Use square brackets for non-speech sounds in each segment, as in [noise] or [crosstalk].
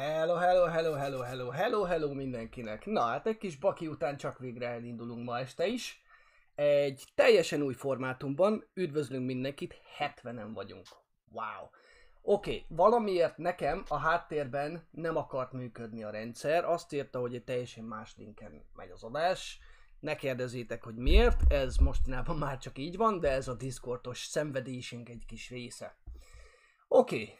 Hello, hello, hello, hello, hello, hello, hello mindenkinek. Na hát egy kis baki után csak végre elindulunk ma este is. Egy teljesen új formátumban üdvözlünk mindenkit, 70-en vagyunk. Wow. Oké, okay, valamiért nekem a háttérben nem akart működni a rendszer, azt írta, hogy egy teljesen más linken megy az adás. Ne kérdezzétek, hogy miért, ez mostanában [laughs] már csak így van, de ez a Discordos szenvedésünk egy kis része. Oké, okay.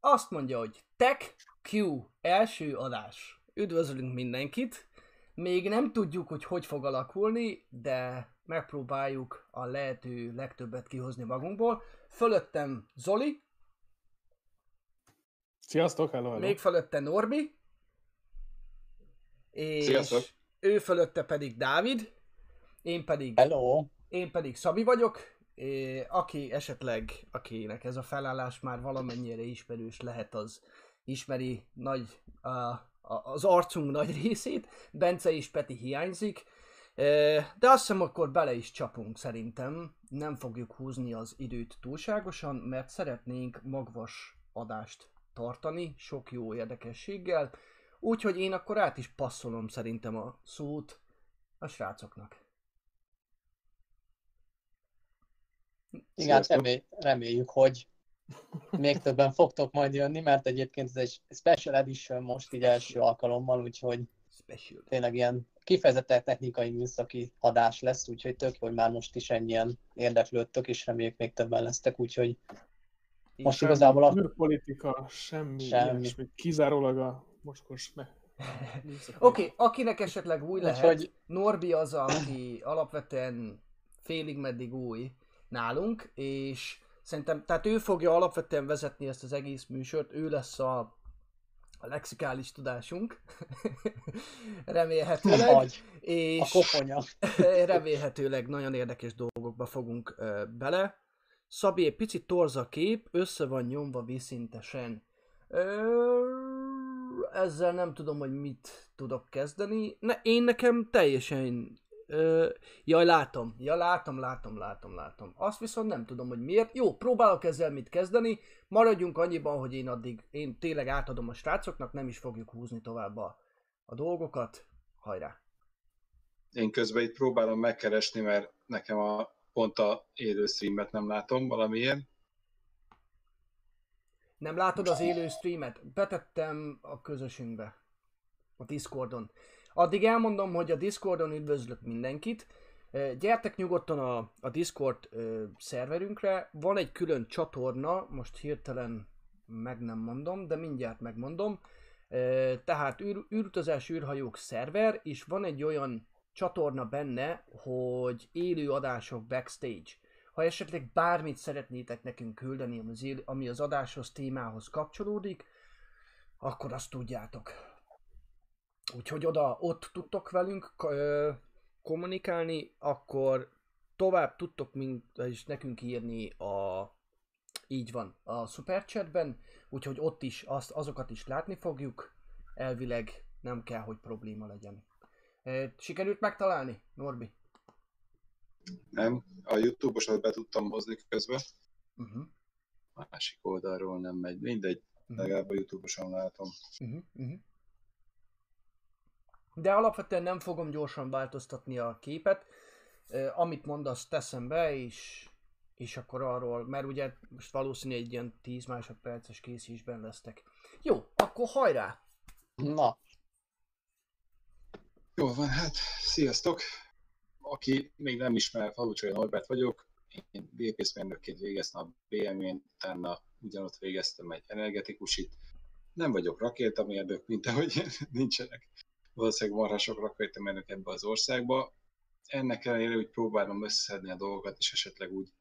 azt mondja, hogy Tech Q első adás. Üdvözlünk mindenkit! Még nem tudjuk, hogy hogy fog alakulni, de megpróbáljuk a lehető legtöbbet kihozni magunkból. Fölöttem Zoli. Sziasztok, hello, hello. Még fölötte Norbi. És Sziasztok. ő fölötte pedig Dávid. Én pedig, Hello! én pedig Szabi vagyok. É, aki esetleg, akinek ez a felállás már valamennyire ismerős lehet, az ismeri nagy, a, az arcunk nagy részét, Bence és Peti hiányzik, de azt hiszem akkor bele is csapunk szerintem, nem fogjuk húzni az időt túlságosan, mert szeretnénk magvas adást tartani, sok jó érdekességgel, úgyhogy én akkor át is passzolom szerintem a szót a srácoknak. Igen, Sziasztok. remély, reméljük, hogy még többen fogtok majd jönni, mert egyébként ez egy special edition most így első alkalommal, úgyhogy Special. tényleg ilyen kifejezetten technikai műszaki adás lesz, úgyhogy tök hogy már most is ennyien érdeklődtök, és reméljük még többen lesztek, úgyhogy most Így igazából a... politika, semmi, Semmi. semmi. Ilyesmi, kizárólag a mocskos me. [laughs] Oké, okay, akinek esetleg új lehet, Úgyhogy- Norbi az, aki alapvetően félig meddig új nálunk, és szerintem, tehát ő fogja alapvetően vezetni ezt az egész műsort, ő lesz a, a lexikális tudásunk, [laughs] remélhetőleg, Agy, a és koponya. [laughs] remélhetőleg nagyon érdekes dolgokba fogunk ö, bele. Szabi, egy picit torz a kép, össze van nyomva viszintesen. Ö, ezzel nem tudom, hogy mit tudok kezdeni. Ne, én nekem teljesen... Ö, jaj, látom. Ja, látom, látom, látom, látom. Azt viszont nem tudom, hogy miért. Jó, próbálok ezzel mit kezdeni. Maradjunk annyiban, hogy én addig, én tényleg átadom a srácoknak, nem is fogjuk húzni tovább a, a dolgokat. Hajrá! Én közben itt próbálom megkeresni, mert nekem a pont a élő streamet nem látom valamiért. Nem látod az élő streamet? Betettem a közösünkbe. A Discordon. Addig elmondom, hogy a Discordon üdvözlök mindenkit. Gyertek nyugodtan a, a Discord ö, szerverünkre. Van egy külön csatorna, most hirtelen meg nem mondom, de mindjárt megmondom. Ö, Tehát űr, űrutazás űrhajók szerver, és van egy olyan csatorna benne, hogy élő adások backstage. Ha esetleg bármit szeretnétek nekünk küldeni, ami az adáshoz, témához kapcsolódik, akkor azt tudjátok. Úgyhogy oda, ott tudtok velünk ö, kommunikálni, akkor tovább tudtok mint, és nekünk írni a így van, a superchatben, úgyhogy ott is azt, azokat is látni fogjuk. Elvileg nem kell, hogy probléma legyen. Sikerült megtalálni, Norbi? Nem? A YouTube-osat be tudtam hozni közben. Uh-huh. Másik oldalról nem megy. Mindegy, uh-huh. legalább a YouTube-oson látom. Uh-huh, uh-huh. De alapvetően nem fogom gyorsan változtatni a képet. Amit mondasz, teszem be, és, és akkor arról, mert ugye most valószínű egy ilyen 10 másodperces készítésben lesztek. Jó, akkor hajrá! Na, Jó van, hát sziasztok! Aki még nem ismer, Falucsai Norbert vagyok. Én gépészmérnökként végeztem a BM-én, utána ugyanott végeztem egy energetikusit. Nem vagyok rakétamérnök, mint ahogy [laughs] nincsenek valószínűleg marha sok rakétamérnök ebbe az országba. Ennek ellenére úgy próbálom összeszedni a dolgokat, és esetleg úgy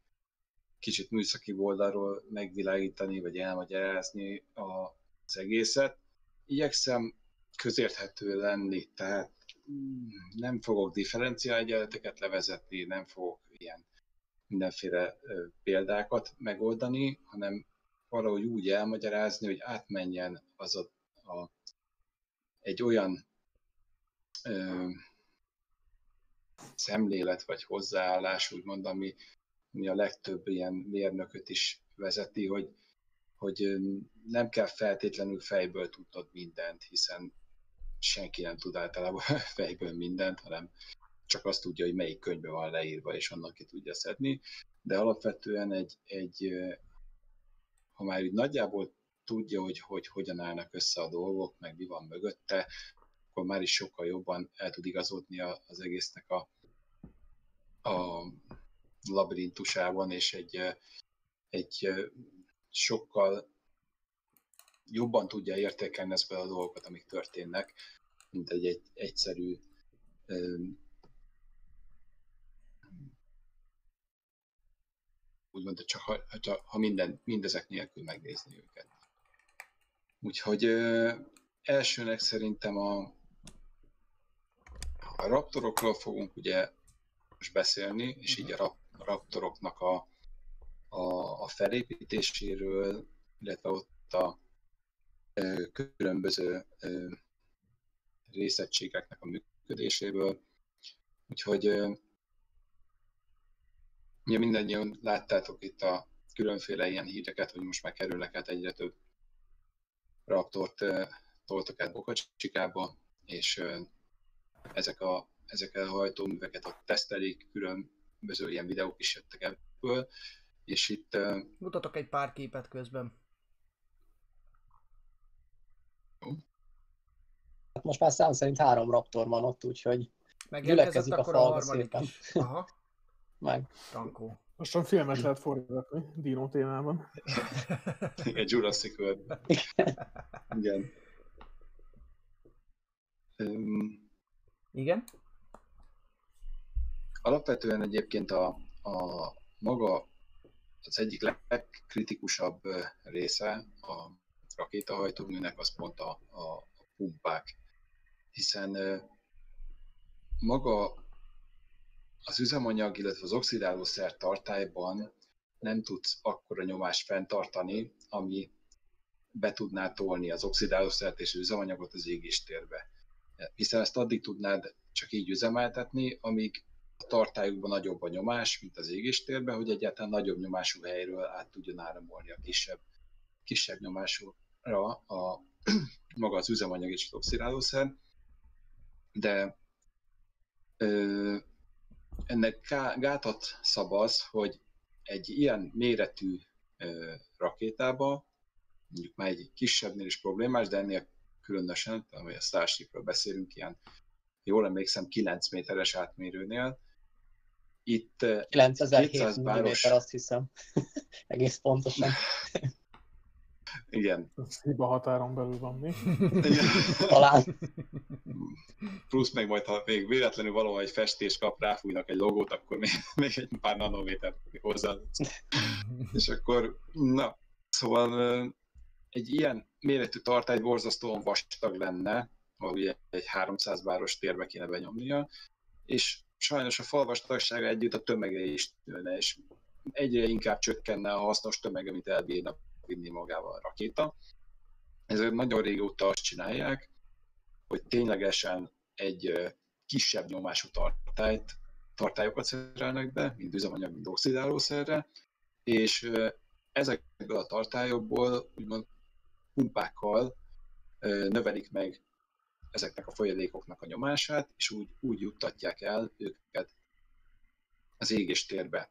kicsit műszaki oldalról megvilágítani, vagy elmagyarázni az egészet. Igyekszem közérthető lenni, tehát mm, nem fogok differenciál egyenleteket levezetni, nem fogok ilyen mindenféle példákat megoldani, hanem valahogy úgy elmagyarázni, hogy átmenjen az a, a egy olyan ö, szemlélet vagy hozzáállás, úgymond, ami, ami a legtöbb ilyen mérnököt is vezeti, hogy, hogy nem kell feltétlenül fejből tudnod mindent, hiszen senki nem tud általában [laughs] fejből mindent, hanem csak azt tudja, hogy melyik könyvben van leírva, és annak ki tudja szedni. De alapvetően egy, egy ha már úgy nagyjából tudja, hogy, hogy hogyan állnak össze a dolgok, meg mi van mögötte, akkor már is sokkal jobban el tud igazodni az egésznek a, a labirintusában, és egy, egy sokkal jobban tudja értékelni ezeket a dolgokat, amik történnek, mint egy, egy egyszerű úgymond, csak ha, ha, ha minden, mindezek nélkül megnézni őket. Úgyhogy ö, elsőnek szerintem a, a raptorokról fogunk ugye most beszélni, és így a rap, raptoroknak a, a, a felépítéséről, illetve ott a ö, különböző ö, részegységeknek a működéséből. Úgyhogy ugye mindannyian láttátok itt a különféle ilyen híreket, hogy most már kerülnek át egyre több Raptort toltak át Bokacsikába, és ezek a, ezek a hajtóműveket ott tesztelik, különböző ilyen videók is jöttek ebből, és itt... Mutatok egy pár képet közben. Hát most már szám szerint három Raptor van ott, úgyhogy gyülekezik a falba szépen. Is. Aha. Meg. Tankó. Most filmet lehet forgatni Dino témában. Igen, Jurassic World. Igen. Um, Igen? Alapvetően egyébként a, a maga az egyik legkritikusabb része a rakétahajtóműnek az pont a, a, pumpák. Hiszen maga az üzemanyag, illetve az oxidálószer tartályban nem tudsz akkora nyomást fenntartani, ami be tudná tolni az oxidálószert és az üzemanyagot az égéstérbe. Hiszen ezt addig tudnád csak így üzemeltetni, amíg a tartályukban nagyobb a nyomás, mint az égéstérben, hogy egyáltalán nagyobb nyomású helyről át tudjon áramolni a kisebb, kisebb nyomásúra a, [clears throat] maga az üzemanyag és az. De ö, ennek gátat szab az, hogy egy ilyen méretű rakétába, mondjuk már egy kisebbnél is problémás, de ennél különösen, amely a Starshipről beszélünk, ilyen jól emlékszem, 9 méteres átmérőnél, itt 9007 mm, azt hiszem, [laughs] egész pontosan. [laughs] Igen. Ez hiba határon belül van mi. [laughs] Talán. Plusz meg majd, ha még véletlenül valahol egy festés kap, ráfújnak egy logót, akkor még, még egy pár nanométert hozzá. És akkor, na, szóval egy ilyen méretű tartály borzasztóan vastag lenne, ahol egy 300 báros térbe kéne benyomnia, és sajnos a fal vastagsága együtt a tömege is nőne, és egyre inkább csökkenne a hasznos tömege, amit elbírna vinni magával a rakéta. Ezért nagyon régóta azt csinálják, hogy ténylegesen egy kisebb nyomású tartályt, tartályokat szerelnek be, mint üzemanyag, mint oxidálószerre, és ezekből a tartályokból úgymond pumpákkal növelik meg ezeknek a folyadékoknak a nyomását, és úgy, úgy juttatják el őket az égéstérbe.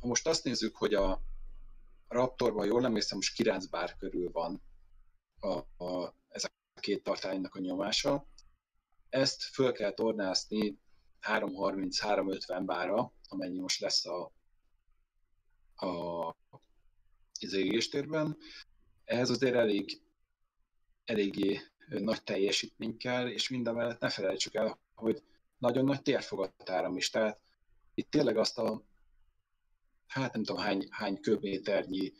Ha most azt nézzük, hogy a, Raptorban, jól emlékszem, most 9 bár körül van a, a, ez a két tartálynak a nyomása. Ezt föl kell tornászni 330-350 bára, amennyi most lesz a, a, az égéstérben. Ehhez azért elég, eléggé nagy teljesítmény kell, és minden mellett ne felejtsük el, hogy nagyon nagy térfogatáram is. Tehát itt tényleg azt a hát nem tudom hány, hány köbméternyi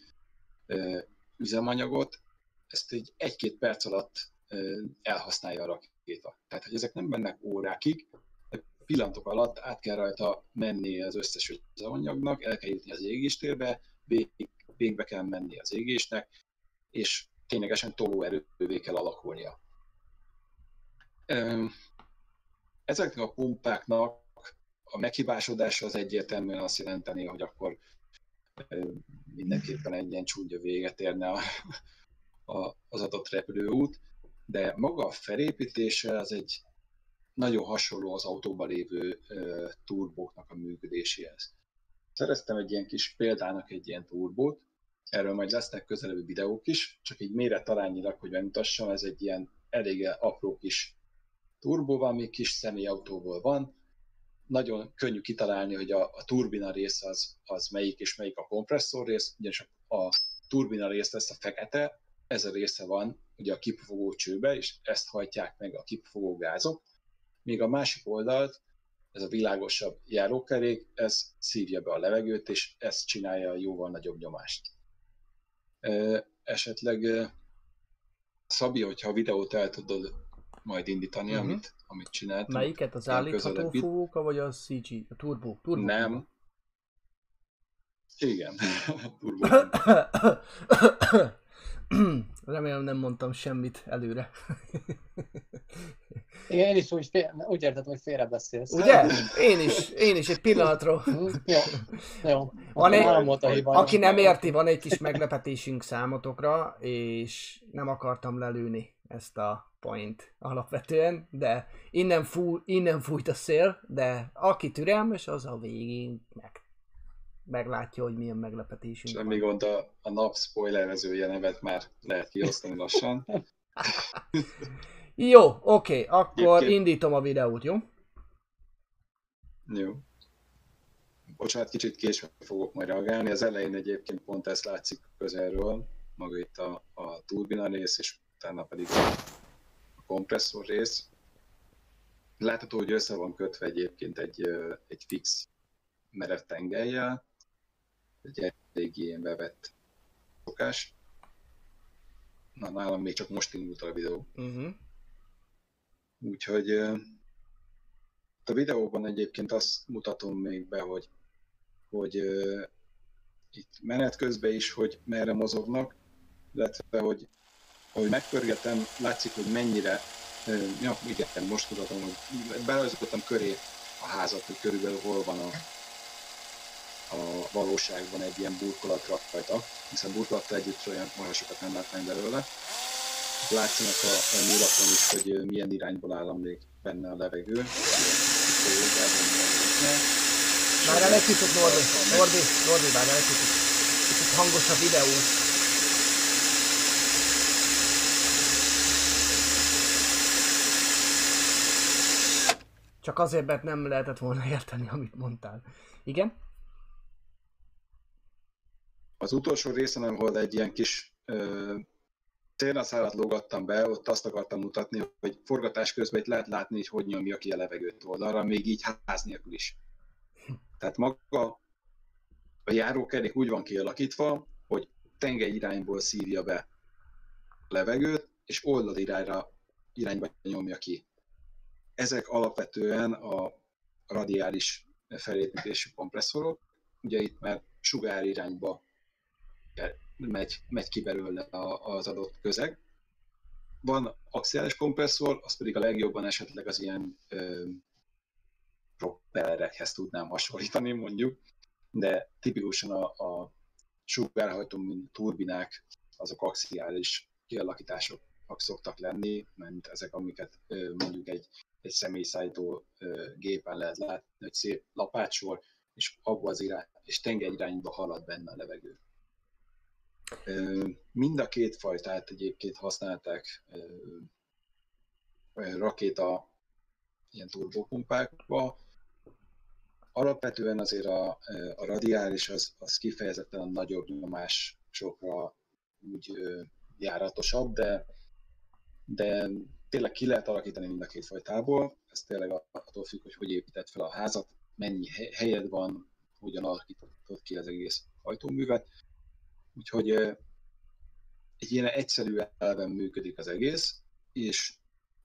ö, üzemanyagot, ezt egy egy-két perc alatt ö, elhasználja a rakéta. Tehát, hogy ezek nem mennek órákig, de pillanatok alatt át kell rajta menni az összes üzemanyagnak, el kell jutni az égéstérbe, vég, végbe kell menni az égésnek, és ténylegesen tolóerővé kell alakulnia. Ezeknek a pumpáknak a meghibásodása az egyértelműen azt jelenteni, hogy akkor mindenképpen egy ilyen csúnya véget érne a, a, az adott repülőút, de maga a felépítése az egy nagyon hasonló az autóban lévő turbóknak a működéséhez. Szereztem egy ilyen kis példának egy ilyen turbót, erről majd lesznek közelebbi videók is, csak így méretarányilag, hogy bemutassam, ez egy ilyen elég apró kis turbó van, még kis személyautóból van, nagyon könnyű kitalálni, hogy a, a turbina rész az, az melyik és melyik a kompresszor rész, ugyanis a, a turbina rész lesz a fekete, ez a része van ugye a kipufogó csőbe, és ezt hajtják meg a kipufogó gázok, míg a másik oldalt, ez a világosabb járókerék, ez szívja be a levegőt, és ez csinálja a jóval nagyobb nyomást. Esetleg Szabi, hogyha a videót el tudod majd indítani, uh-huh. amit, amit csináltam. Melyiket? Az állítható fúvóka, vagy a CG? A turbo? turbo Nem. Igen. [laughs] turbo. [coughs] [clears throat] Remélem nem mondtam semmit előre. Igen, [laughs] én is úgy, fél, úgy érted, hogy félrebeszélsz. Ugye? Én is, én is egy pillanatról. [laughs] jó, jó. Van egy, a aki nem érti, van egy kis meglepetésünk számotokra, és nem akartam lelőni ezt a point alapvetően, de innen, fú, innen fújt a szél, de aki türelmes, az a végén meg meglátja, hogy milyen meglepetésünk Semmi van. gond, a, a nap spoilerezője nevet már lehet kiosztani lassan. [laughs] jó, oké, okay, akkor Egyébként... indítom a videót, jó? Jó. Bocsánat, kicsit késve fogok majd reagálni. Az elején egyébként pont ezt látszik közelről, maga itt a, a turbina rész, és utána pedig a kompresszor rész. Látható, hogy össze van kötve egyébként egy, egy fix merev tengelyel, egy eléggé ilyen bevett szokás. Na, nálam még csak most indult a videó. Uh-huh. Úgyhogy a videóban egyébként azt mutatom még be, hogy, hogy itt menet közben is, hogy merre mozognak, illetve hogy ahogy megpörgetem, látszik, hogy mennyire, ja, igen, most mutatom, hogy berajzoltam köré a házat, hogy körülbelül hol van a, a valóságban egy ilyen burkolat rajta, hiszen burkolattal együtt olyan sokat nem látnánk belőle. Látszanak a, a nyílakon is, hogy milyen irányból áll még benne a levegő. Már el egy kicsit, Norbi, Norbi, Norbi, már el egy kicsit, kicsit hangos a videó. Csak azért, mert nem lehetett volna érteni, amit mondtál. Igen? Az utolsó részen, ahol egy ilyen kis célnaszálat lógattam be, ott azt akartam mutatni, hogy forgatás közben itt lehet látni, hogy hogy nyomja ki a levegőt oldalra, még így ház nélkül is. Tehát maga a járókerék úgy van kialakítva, hogy tengely irányból szívja be a levegőt, és oldalirányra irányba nyomja ki. Ezek alapvetően a radiális felépítésű kompresszorok, ugye itt már sugár irányba megy, megy ki belőle az adott közeg. Van axiális kompresszor, az pedig a legjobban esetleg az ilyen ö, propellerekhez tudnám hasonlítani mondjuk, de tipikusan a, a sugárhajtó turbinák, azok axiális kialakítások szoktak lenni, mert ezek, amiket ö, mondjuk egy, egy személyszállító ö, gépen lehet látni, egy szép lapácsor, és abba az irány, és tengely irányba halad benne a levegő. Mind a két fajtát egyébként használták rakéta ilyen turbopumpákba. Alapvetően azért a, a radiális az, az kifejezetten a nagyobb nyomásokra úgy járatosabb, de, de tényleg ki lehet alakítani mind a két fajtából. Ez tényleg attól függ, hogy hogy épített fel a házat, mennyi helyed van, hogyan alakítottad ki az egész hajtóművet. Úgyhogy egy ilyen egyszerű elven működik az egész, és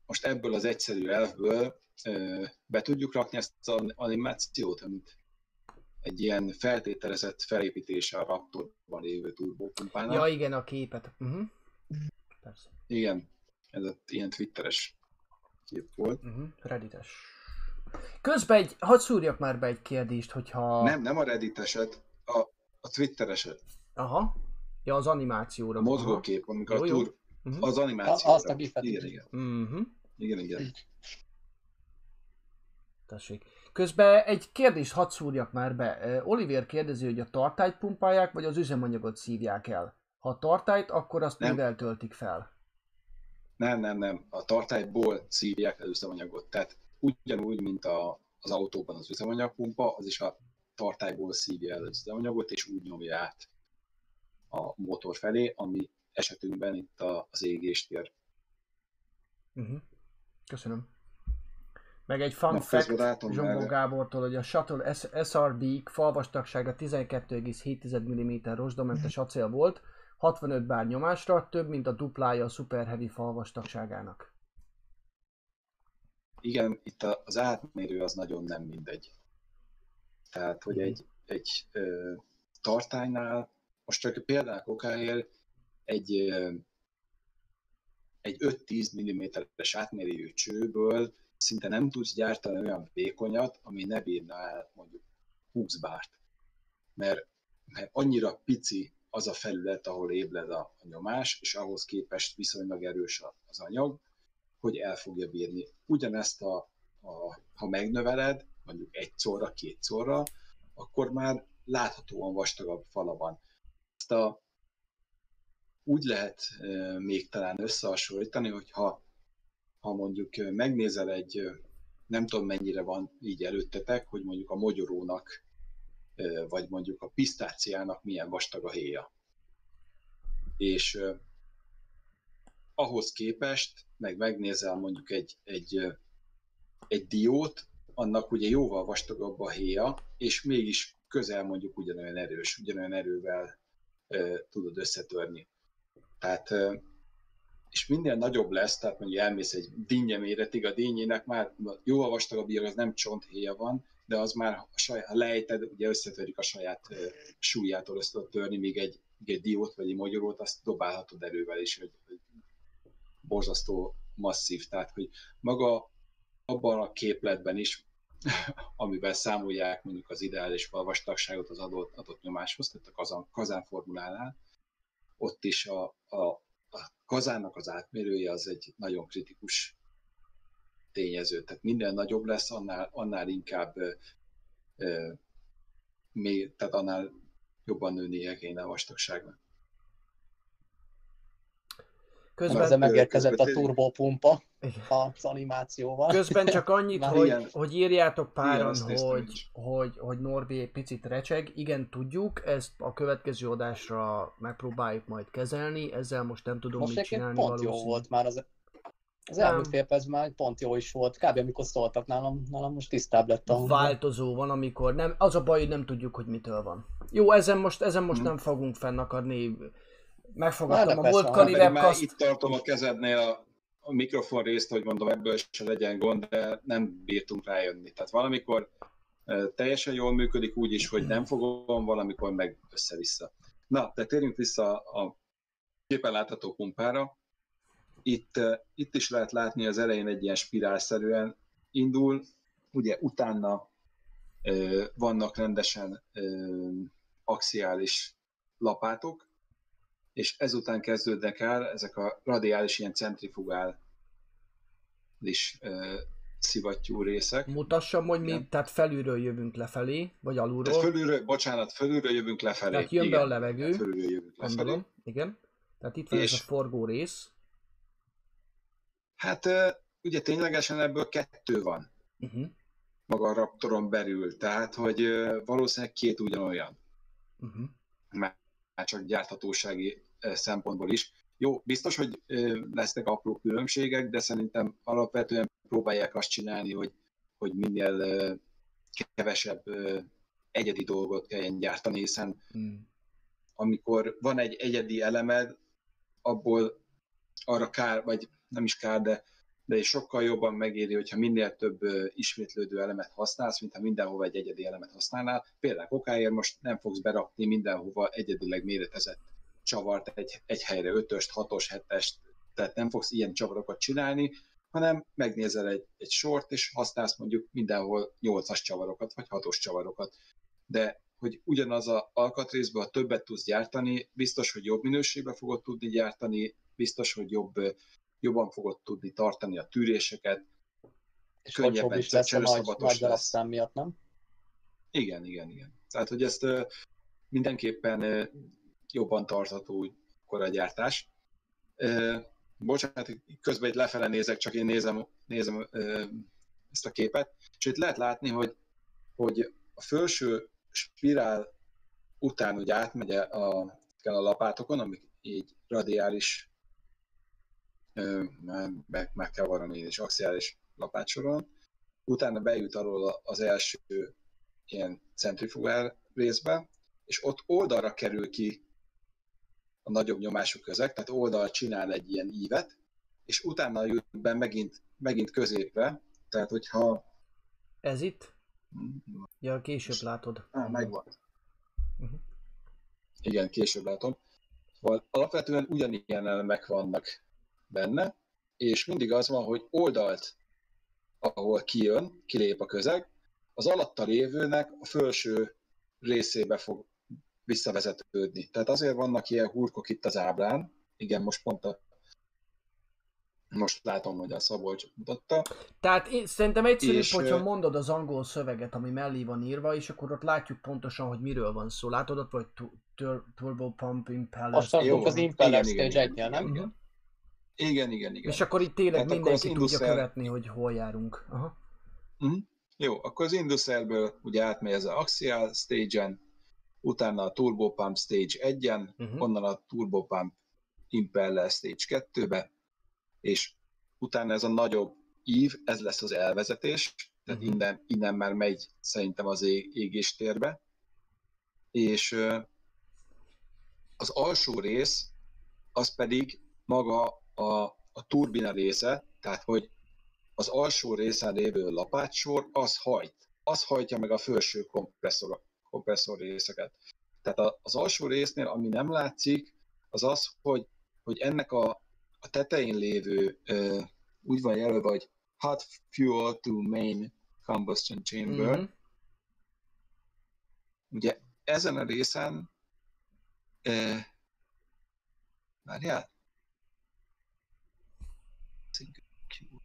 most ebből az egyszerű elvből be tudjuk rakni ezt az animációt, amit egy ilyen feltételezett felépítése a Raptorban lévő turbópumpának. Ja, igen, a képet. Uh-huh. Persze. Igen, ez egy ilyen twitteres kép volt. Uh-huh. Reddites. Közben egy, hadd szúrjak már be egy kérdést, hogyha... Nem, nem a redditeset, a, a Twitteres, Aha. Ja, az animációra. a mozgókép, amikor Jó, a jó. tur, Mhm. az animációra. azt a gifet. Igen, igen. Mhm. Igen, igen. Tessék. Közben egy kérdést hadd szúrjak már be. Ö, Oliver kérdezi, hogy a tartályt pumpálják, vagy az üzemanyagot szívják el. Ha a tartályt, akkor azt Nem. mivel töltik fel? Nem, nem, nem. A tartályból szívják az üzemanyagot. Tehát ugyanúgy, mint a, az autóban az üzemanyagpumpa, az is a tartályból szívja el az üzemanyagot, és úgy nyomja át a motor felé, ami esetünkben itt a, az égést ér. Uh-huh. Köszönöm. Meg egy fun fact Zsombó. Gábortól, hogy a Shuttle SRB falvastagsága 12,7 mm rozsdamentes acél volt, 65 bár nyomásra, több mint a duplája a Super Heavy falvastagságának. Igen, itt az átmérő az nagyon nem mindegy. Tehát, hogy egy, egy ö, tartálynál, most csak példák okáért, egy, egy 5-10 mm-es átmérőjű csőből szinte nem tudsz gyártani olyan vékonyat, ami ne bírna el mondjuk 20 bárt. Mert, mert annyira pici az a felület, ahol ébred a, a nyomás, és ahhoz képest viszonylag erős a- az anyag, hogy el fogja bírni. Ugyanezt, a, a, ha megnöveled, mondjuk egy szorra, két szorra, akkor már láthatóan vastagabb fala van. Ezt a, úgy lehet még talán összehasonlítani, hogyha ha mondjuk megnézel egy, nem tudom mennyire van így előttetek, hogy mondjuk a mogyorónak, vagy mondjuk a pisztáciának milyen vastag a héja. És ahhoz képest, meg megnézel mondjuk egy, egy, egy diót, annak ugye jóval vastagabb a héja, és mégis közel mondjuk ugyanolyan erős, ugyanolyan erővel tudod összetörni. Tehát, és minél nagyobb lesz, tehát mondjuk elmész egy dinnye méretig, a dinnyének már jóval vastagabb az nem csonthéja van, de az már a saját, ha lejted, ugye összetörik a saját súlyától össze tudod törni, még egy, még egy diót vagy egy magyarót, azt dobálhatod erővel is, hogy, hogy borzasztó masszív, tehát hogy maga abban a képletben is, [laughs] amivel számolják mondjuk az ideális falvastagságot az adott, adott nyomáshoz, tehát a kazán, kazánformulánál, ott is a, a, a kazánnak az átmérője az egy nagyon kritikus tényező. Tehát minden nagyobb lesz, annál, annál inkább ö, még, tehát annál jobban nőnie kéne a vastagságnak. Közben, Ezzel megérkezett a közben- turbopumpa az animációval. Közben csak annyit, hogy, ilyen- hogy írjátok páran, hogy, is. hogy, hogy Norbi egy picit recseg. Igen, tudjuk, ezt a következő adásra megpróbáljuk majd kezelni, ezzel most nem tudom Most mit csinálni pont jó valószínű. volt már az, az elmúlt fél percben már pont jó is volt. Kb. amikor szóltak nálam, nálam most tisztább lett a. Változó van, amikor nem, az a baj, hogy nem tudjuk, hogy mitől van. Jó, ezen most, ezen most Mhm. nem fogunk fennakadni. Megfogadtam a már Webcast. itt tartom a kezednél a, a mikrofon részt, hogy mondom, ebből se legyen gond, de nem bírtunk rájönni. Tehát valamikor teljesen jól működik úgy is, hogy nem fogom, valamikor meg össze-vissza. Na, de térjünk vissza a képen látható pumpára. Itt, itt is lehet látni az elején egy ilyen spirálszerűen indul, ugye utána vannak rendesen axiális lapátok, és ezután kezdődnek el ezek a radiális, ilyen centrifugális uh, szivattyú részek. Mutassam, hogy mi, tehát felülről jövünk lefelé, vagy Tehát alulról. fölülről, bocsánat, fölülről jövünk lefelé. Tehát jön be Igen, a levegő. Fölülről jövünk lefelé. Gondolom, igen. Tehát itt van ez És- a forgó rész. Hát ö, ugye ténylegesen ebből kettő van Uh-huh. maga a Raptoron belül, tehát hogy ö, valószínűleg két ugyanolyan, Uh-huh. Már csak gyárthatósági szempontból is. Jó, biztos, hogy lesznek apró különbségek, de szerintem alapvetően próbálják azt csinálni, hogy, hogy minél kevesebb egyedi dolgot kelljen gyártani, hiszen Mm. amikor van egy egyedi elemed, abból arra kár, vagy nem is kár, de, de is sokkal jobban megéri, hogyha minél több ismétlődő elemet használsz, mint ha mindenhova egy egyedi elemet használnál. Például kokáért most nem fogsz berakni mindenhova egyedileg méretezett csavart egy, egy helyre, ötöst, hatos, hetest, tehát nem fogsz ilyen csavarokat csinálni, hanem megnézel egy, egy sort, és használsz mondjuk mindenhol nyolcas csavarokat, vagy hatos csavarokat. De hogy ugyanaz a alkatrészben, ha többet tudsz gyártani, biztos, hogy jobb minőségben fogod tudni gyártani, biztos, hogy jobb, jobban fogod tudni tartani a tűréseket, És könnyebben is lesz a nagy, csereszabatos nagy lesz. darabszám miatt, nem? Igen, igen, igen. Tehát, hogy ezt mindenképpen jobban tartható akkor a gyártás. Bocsánat, közben itt lefele nézek, csak én nézem, nézem ezt a képet, és itt lehet látni, hogy, hogy a felső spirál után úgy átmegy a, a lapátokon, amik így radiális, ö, meg, meg kell varani, és axiális lapátsoron, utána bejut alól az első ilyen centrifugál részbe, és ott oldalra kerül ki a nagyobb nyomású közeg, tehát oldal csinál egy ilyen ívet, és utána jut be megint, megint középre, tehát hogyha... Ez itt? Ja, később látod. Á, megvan. Mhm. Igen, később látom. Szóval alapvetően ugyanilyen elemek vannak benne, és mindig az van, hogy oldalt, ahol kijön, kilép a közeg, az alatta lévőnek a felső részébe fog visszavezetődni. Tehát azért vannak ilyen hurkok itt az ábrán. Igen, most pont a most látom, hogy a Szabolcs mutatta. Tehát én, szerintem egyszerűbb, És, hogyha mondod az angol szöveget, ami mellé van írva, és akkor ott látjuk pontosan, hogy miről van szó. Látod ott, vagy tu- tur- Turbo Pump Impeller. Most tartunk az Impeller igen, igen, Stage igen. 1 nem? Mhm. Igen, igen, igen. És akkor itt tényleg Hát mindenki tudja Indusel- követni, hogy hol járunk. Aha. Mhm. Jó, akkor az Induserből ugye átmegy ez a Axial Stage-en, utána a Turbo Pump Stage 1-en, Mhm. onnan a Turbo Pump Impeller Stage 2-be, és utána ez a nagyobb ív, ez lesz az elvezetés, tehát Mhm. innen, innen már megy szerintem az ég, égéstérbe, és az alsó rész, az pedig maga a, a turbina része, tehát hogy az alsó részen lévő lapátsor, az hajt. Az hajtja meg a felső kompresszor, kompresszor részeket. Tehát az alsó résznél, ami nem látszik, az az, hogy, hogy ennek a, a tetején lévő, ö, úgy van jelölve, hogy hot fuel to main combustion chamber, Mhm. ugye ezen a részen, ö, várjál, Single fuel.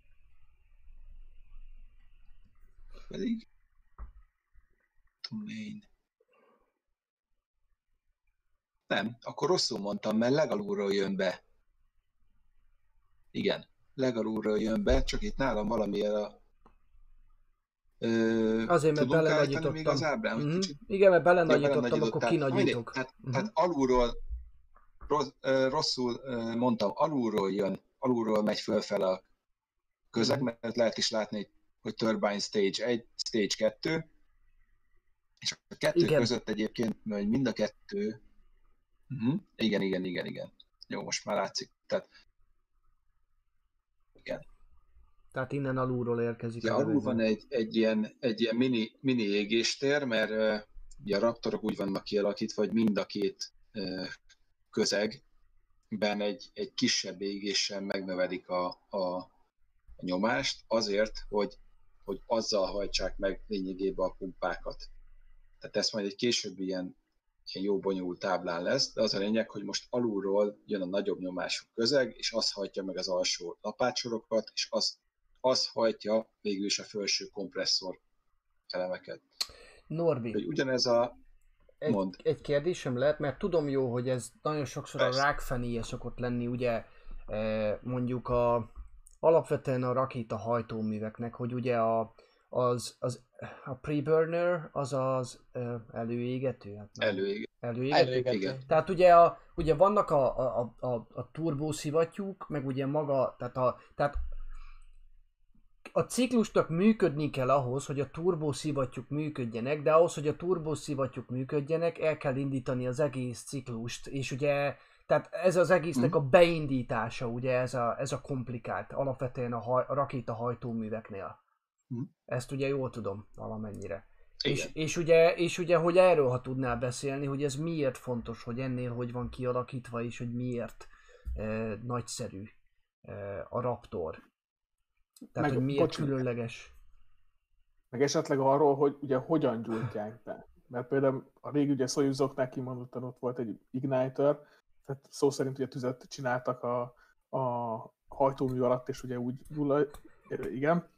Pedig to main. Nem, akkor rosszul mondtam, mert legalulról jön be. Igen, legalulról jön be, csak itt nálam valamiért a... Ö, Azért, mert belenagyítottam. még az ábrán, hogy Mhm. kicsit Igen, mert belenagyítottam, akkor belenagyítottál. Mindegy, kinagyítok. Tehát, Mhm. tehát alulról, rossz, rosszul mondtam, alulról jön, alulról megy fölfele a közeg, Mhm. mert lehet is látni, hogy Turbine Stage 1, Stage 2, és a kettő Igen. között egyébként, hogy mind a kettő, uh-huh. igen, igen, igen, igen. Jó, most már látszik. Tehát Tehát innen alulról érkezik. ugye a alul van egy, egy ilyen, egy ilyen mini, mini égéstér, mert ugye a raptorok úgy vannak kialakítva, hogy mind a két közegben egy, egy kisebb égéssel megnövelik a, a, a nyomást, azért, hogy, hogy azzal hajtsák meg lényegében a pumpákat. Tehát ez majd egy későbbi ilyen, ilyen jó bonyolult táblán lesz, de az a lényeg, hogy most alulról jön a nagyobb nyomású közeg, és az hajtja meg az alsó lapátsorokat, és az, az hajtja végül is a felső kompresszor elemeket. Norbi, Hogy ugyanez a... egy, Mondd. egy kérdésem lehet, mert tudom jó, hogy ez nagyon sokszor Persze. a rákfenéje szokott lenni, ugye eh, mondjuk a alapvetően a rakéta hajtóműveknek, hogy ugye a, az, az a preburner, az az előégető? Hát nem. Előégető. Előégető. Igen. Tehát ugye, a, ugye vannak a, a, a, a, a turbószivattyúk, meg ugye maga, tehát a, tehát a ciklusnak működni kell ahhoz, hogy a turbószivattyúk működjenek, de ahhoz, hogy a turbószivattyúk működjenek, el kell indítani az egész ciklust, és ugye, tehát ez az egésznek a beindítása, ugye ez a, ez a komplikált, alapvetően a, haj, a rakéta hajtóműveknél. Mhm. Ezt ugye jól tudom valamennyire. Igen. És, és, ugye, és ugye, hogy erről, ha tudnál beszélni, hogy ez miért fontos, hogy ennél hogy van kialakítva, és hogy miért e, nagyszerű e, a Raptor. Tehát, Meg, hogy miért bocs, különleges. Meg esetleg arról, hogy ugye hogyan gyújtják be. Mert például a régi ugye Soyuzoknál kimondottan ott volt egy igniter, tehát szó szerint ugye tüzet csináltak a, a hajtómű alatt, és ugye úgy gyullaj, igen,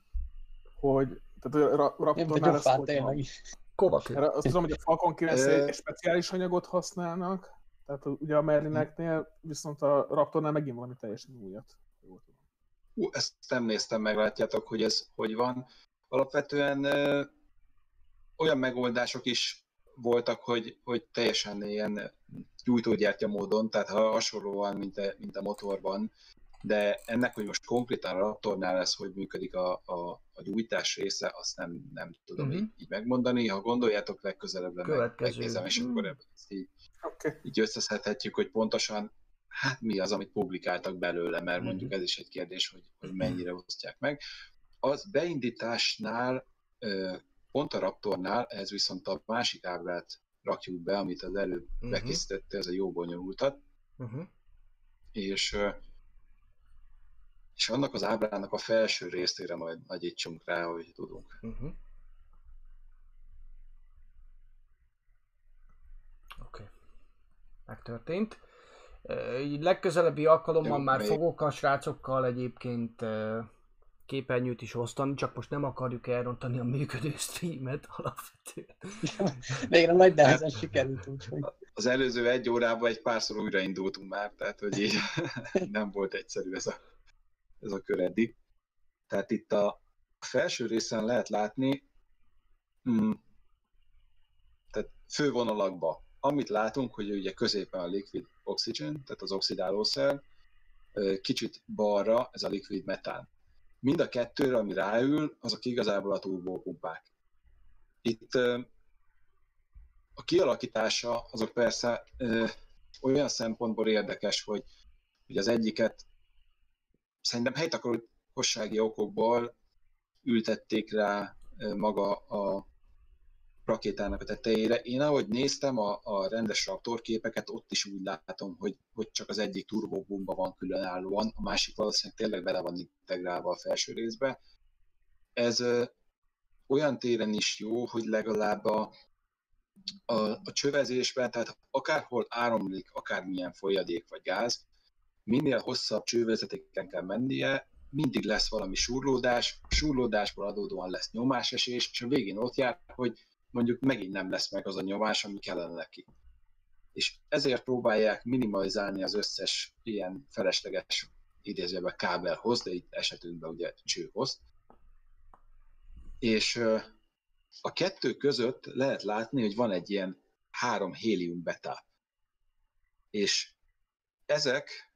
hogy tehát a Raptornál ez volt tényleg. Kovaki. Azt tudom, hogy a Falcon 9 egy speciális anyagot használnak, tehát ugye a Merlineknél, viszont a Raptornál megint valami teljesen újat. Hú, ezt nem néztem meg, látjátok, hogy ez hogy van. Alapvetően ö, olyan megoldások is voltak, hogy, hogy teljesen ilyen gyújtógyártya módon, tehát ha hasonlóan, mint a, mint a motorban, de ennek, hogy most konkrétan a Raptornál ez hogy működik a, a, a gyújtás része, azt nem, nem tudom uh-huh. így, így megmondani. Ha gondoljátok, legközelebb meg, megnézem, és akkor ezt így, okay. így összeszedhetjük, hogy pontosan hát mi az, amit publikáltak belőle, mert uh-huh. mondjuk ez is egy kérdés, hogy, hogy mennyire osztják meg. Az beindításnál, pont a Raptornál, ez viszont a másik ábrát rakjuk be, amit az előbb uh-huh. bekészítette, ez a jó bonyolultat, uh-huh. és és annak az ábrának a felső részére majd nagyítsunk rá, hogy tudunk. Uh-huh. Oké. Okay. Megtörtént. Legközelebbi alkalommal Jó, már még... fogok a srácokkal egyébként képernyőt is osztani, csak most nem akarjuk elrontani a működő streamet alapvetően. Végre nagy nehezen sikerült, úgyhogy. Az előző egy órában egy párszor újraindultunk már, tehát hogy így [laughs] nem volt egyszerű ez a ez a kör eddig. Tehát itt a felső részen lehet látni, mm, tehát fővonalakba, amit látunk, hogy ugye középen a liquid oxygen, tehát az oxidálószer, kicsit balra ez a liquid metán. Mind a kettőre, ami ráül, azok igazából a turbópumpák. Itt a kialakítása azok persze olyan szempontból érdekes, hogy, hogy az egyiket szerintem helytakarósági okokból ültették rá maga a rakétának a tetejére. Én ahogy néztem a, a rendes képeket, ott is úgy látom, hogy, hogy csak az egyik turbobomba van különállóan, a másik valószínűleg tényleg bele van integrálva a felső részbe. Ez ö, olyan téren is jó, hogy legalább a, a, a csövezésben, tehát akárhol áramlik akármilyen folyadék vagy gáz, minél hosszabb csővezetéken kell mennie, mindig lesz valami surlódás, surlódásból adódóan lesz nyomásesés, és a végén ott jár, hogy mondjuk megint nem lesz meg az a nyomás, ami kellene neki. És ezért próbálják minimalizálni az összes ilyen felesleges idézőben kábelhoz, de itt esetünkben ugye csőhoz. És a kettő között lehet látni, hogy van egy ilyen három hélium betáp. És ezek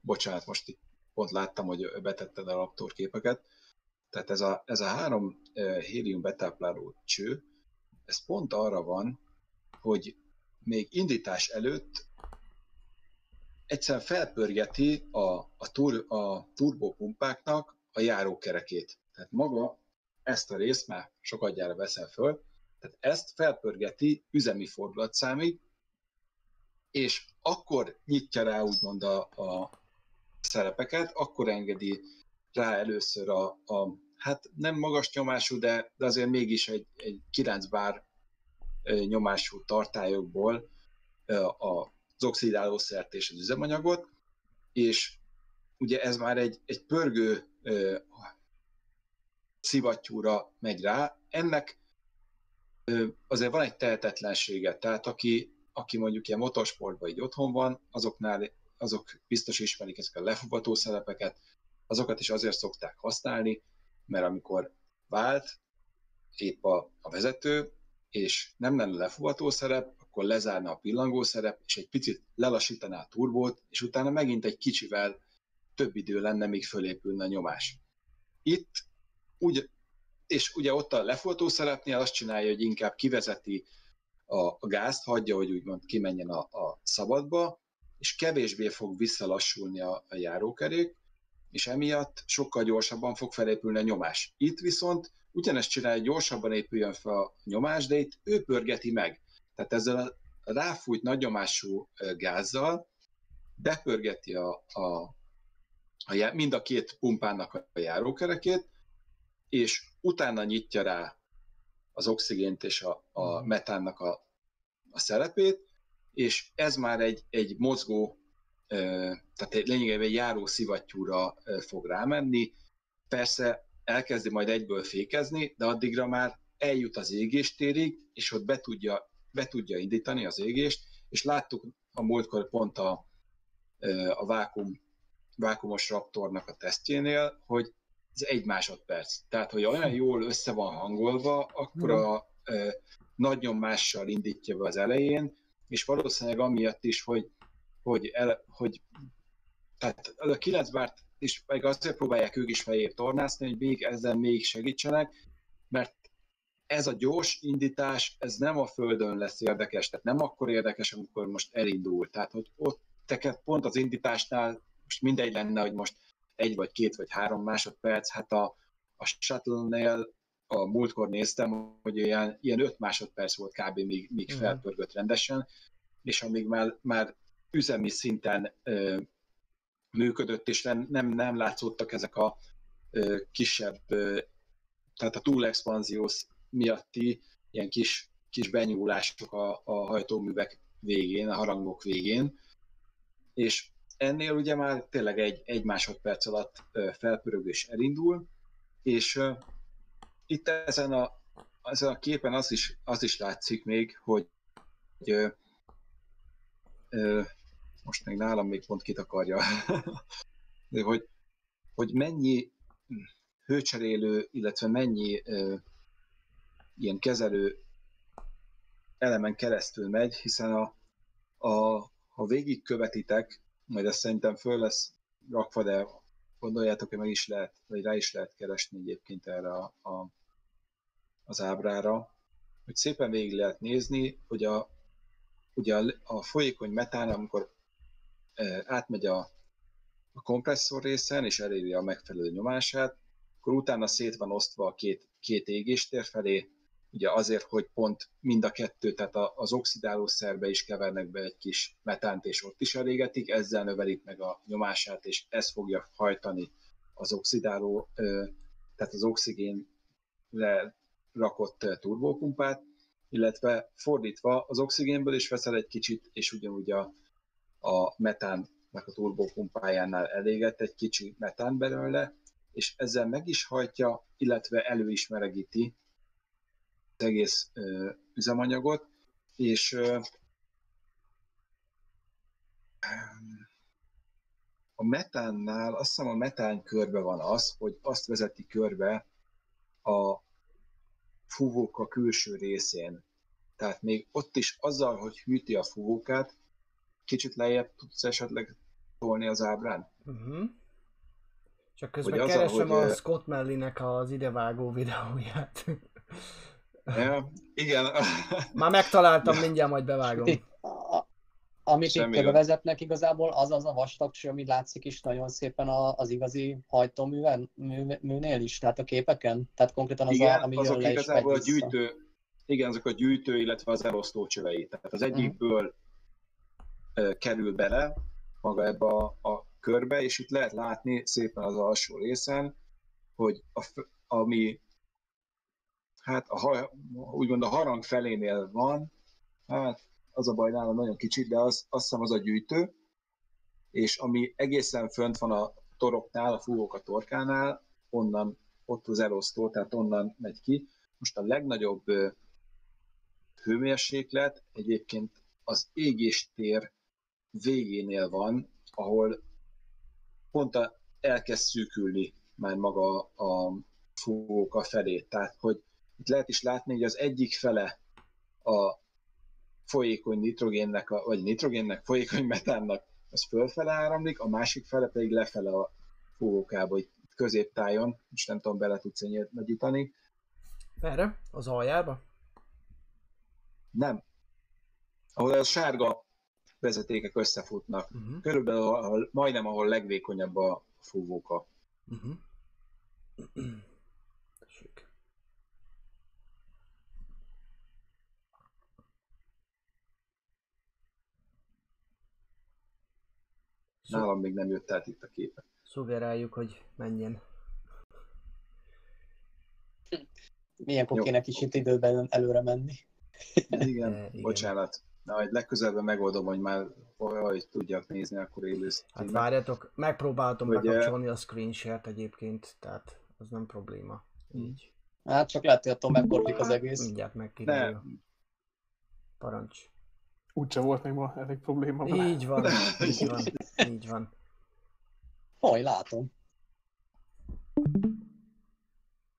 bocsánat, most itt pont láttam, hogy betetted a Raptor képeket, tehát ez a, ez a három hélium betápláló cső, ez pont arra van, hogy még indítás előtt egyszerűen felpörgeti a, a, tur, a turbopumpáknak a járókerekét. Tehát maga ezt a részt már sokadjára veszel föl, tehát ezt felpörgeti üzemi fordulatszámig, és akkor nyitja rá úgymond a, a szerepeket, akkor engedi rá először a, a hát nem magas nyomású, de, de azért mégis egy, egy 9 bár nyomású tartályokból az oxidálószert és az üzemanyagot, és ugye ez már egy, egy pörgő szivattyúra megy rá. Ennek azért van egy tehetetlensége, tehát aki, aki mondjuk ilyen motorsportban így otthon van, azoknál azok biztos ismerik ezeket a lefuvató szerepeket, azokat is azért szokták használni, mert amikor vált épp a, a vezető, és nem lenne lefuvató szerep, akkor lezárna a pillangó szerep, és egy picit lelassítaná a turbót, és utána megint egy kicsivel több idő lenne, míg fölépülne a nyomás. Itt úgy, és ugye ott a lefuvató szerepnél azt csinálja, hogy inkább kivezeti a, a gázt, hagyja, hogy úgymond kimenjen a, a szabadba, és kevésbé fog visszalassulni a, a járókerék, és emiatt sokkal gyorsabban fog felépülni a nyomás. Itt viszont ugyanezt csinálja, gyorsabban épüljön fel a nyomás, de itt ő pörgeti meg. Tehát ezzel a ráfújt nagynyomású gázzal bepörgeti a, a, a, mind a két pumpának a járókerekét, és utána nyitja rá az oxigént és a, a Mhm. metánnak a, a szerepét, és ez már egy, egy mozgó, tehát lényegében egy járó szivattyúra fog rámenni. Persze elkezdi majd egyből fékezni, de addigra már eljut az égéstérig, és ott be tudja, be tudja indítani az égést, és láttuk a múltkor pont a, a vákum, vákumos raptornak a tesztjénél, hogy ez egy másodperc. Tehát, hogy olyan jól össze van hangolva, akkor a nagy nyomással indítja be az elején, és valószínűleg amiatt is, hogy, hogy, el, hogy tehát a 9 bárt is meg azért próbálják ők is fejér tornászni, hogy még ezzel még segítsenek, mert ez a gyors indítás, ez nem a földön lesz érdekes, tehát nem akkor érdekes, amikor most elindul. Tehát, hogy ott teket pont az indításnál most mindegy lenne, hogy most egy vagy két vagy három másodperc, hát a, a shuttle-nél a múltkor néztem, hogy ilyen, ilyen öt másodperc volt kb. míg, míg felpörgött rendesen, és amíg már, már üzemi szinten ö, működött, és nem, nem, nem látszottak ezek a ö, kisebb, ö, tehát a túlexpanzió miatti ilyen kis, kis benyúlások a, a hajtóművek végén, a harangok végén, és ennél ugye már tényleg egy, egy másodperc alatt ö, felpörögés elindul, és ö, itt ezen a, ezen a képen az is, az is látszik még, hogy, hogy most még nálam még pont kitakarja, [laughs] de hogy, hogy mennyi hőcserélő, illetve mennyi ö, ilyen kezelő elemen keresztül megy, hiszen a, a, ha végigkövetitek, majd ezt szerintem föl lesz rakva, de gondoljátok, hogy meg is lehet, vagy rá is lehet keresni egyébként erre a, a, az ábrára, hogy szépen végig lehet nézni, hogy a, ugye a, a folyékony metán, amikor e, átmegy a, a kompresszor részen, és eléri a megfelelő nyomását, akkor utána szét van osztva a két, két égéstér felé, ugye azért, hogy pont mind a kettő, tehát az oxidáló szerbe is kevernek be egy kis metánt, és ott is elégetik, ezzel növelik meg a nyomását, és ez fogja hajtani az oxidáló, ö, tehát az oxigénre rakott ö, turbópumpát, illetve fordítva az oxigénből is veszel egy kicsit, és ugyanúgy a, a metánnak a turbópumpájánál elégett egy kicsi metán belőle, és ezzel meg is hajtja, illetve elő is melegíti az egész ö, üzemanyagot, és ö, a metánnál, azt hiszem a metán körbe van az, hogy azt vezeti körbe a fúvóka külső részén. Tehát még ott is azzal, hogy hűti a fúvókát, kicsit lejjebb tudsz esetleg tolni az ábrán? Uh-huh. Csak közben Hogy azzal, keresem hogy, a Scott Mellinek az idevágó videóját. Ja, igen. Már megtaláltam, mindjárt majd bevágom. [laughs] Amit Semmi itt bevezetnek igazából, az az a vastag cső, ami látszik is nagyon szépen a- az igazi hajtóműven, mű, műnél is, tehát a képeken. Tehát konkrétan az, igen, a, ami azok le igazából a vissza. gyűjtő, igen, azok a gyűjtő, illetve az elosztó csövei. Tehát az egyikből ö, kerül bele maga ebbe a, a körbe, és itt lehet látni szépen az alsó részen, hogy a, ami hát a, úgymond a harang felénél van, hát az a baj nálam nagyon kicsit, de az, azt hiszem az a gyűjtő, és ami egészen fönt van a toroknál, a fúvók a torkánál, onnan, ott az elosztó, tehát onnan megy ki. Most a legnagyobb hőmérséklet egyébként az égéstér végénél van, ahol pont a, elkezd szűkülni már maga a fúvóka felé. Tehát, hogy itt lehet is látni, hogy az egyik fele a folyékony nitrogénnek, a, vagy nitrogénnek, folyékony metánnak, az fölfele áramlik, a másik fele pedig lefele a fúvókába, hogy középtájon, most nem tudom, bele tudsz ennyit nagyítani. Erre? Az aljába? Nem. Ahol a sárga vezetékek összefutnak. Uh-huh. Körülbelül ahol, majdnem ahol legvékonyabb a fúvóka. Uh-huh. Tessék. Szó- Nálam még nem jött át itt a képe. Szugeráljuk, hogy menjen. Jó. kéne kicsit időben előre menni. Igen, Eh, [laughs] igen. bocsánat. Na, hogy legközelebb megoldom, hogy már hogy tudjak nézni, akkor élő Hát várjatok, megpróbáltam Ugye- bekapcsolni a screen share-t egyébként, tehát az nem probléma. Így. Hát csak lehet, hogy attól megborlik az egész. Mindjárt Ne, megkiderül. Parancs. Úgyse volt még ma elég probléma vele. [laughs] Így van, így van, így van. Hoj, látom.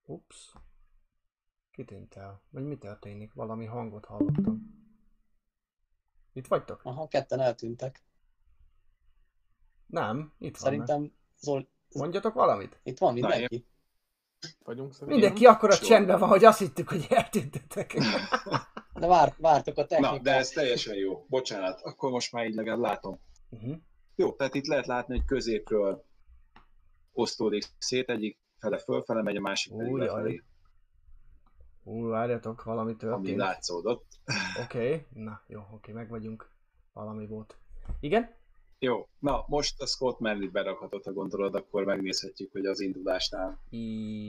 Ups. Kitűnt el. Vagy mi történik? Valami hangot hallottam. Itt vagytok? Aha, ketten eltűntek. Nem, itt vannak. Szerintem Zol... Mondjatok valamit? itt van mindenki. Vagyunk szerintem. Mindenki akkora csendben van, hogy azt hittük, hogy eltűntetek. [laughs] De vár, vártok a Na, technikát. de ez teljesen jó. Bocsánat, akkor most már így legalább látom. Uh-huh. Jó, tehát itt lehet látni, hogy középről osztódik szét, egyik fele fölfele megy, a másik pedig lefelé, Ú, várjatok, valami ami történt. látszódott. [laughs] Oké, okay. na jó, oké, okay, meg vagyunk. Valami volt. Igen? Jó, na most a Scott mellé berakhatod, ha gondolod, akkor megnézhetjük, hogy az indulásnál.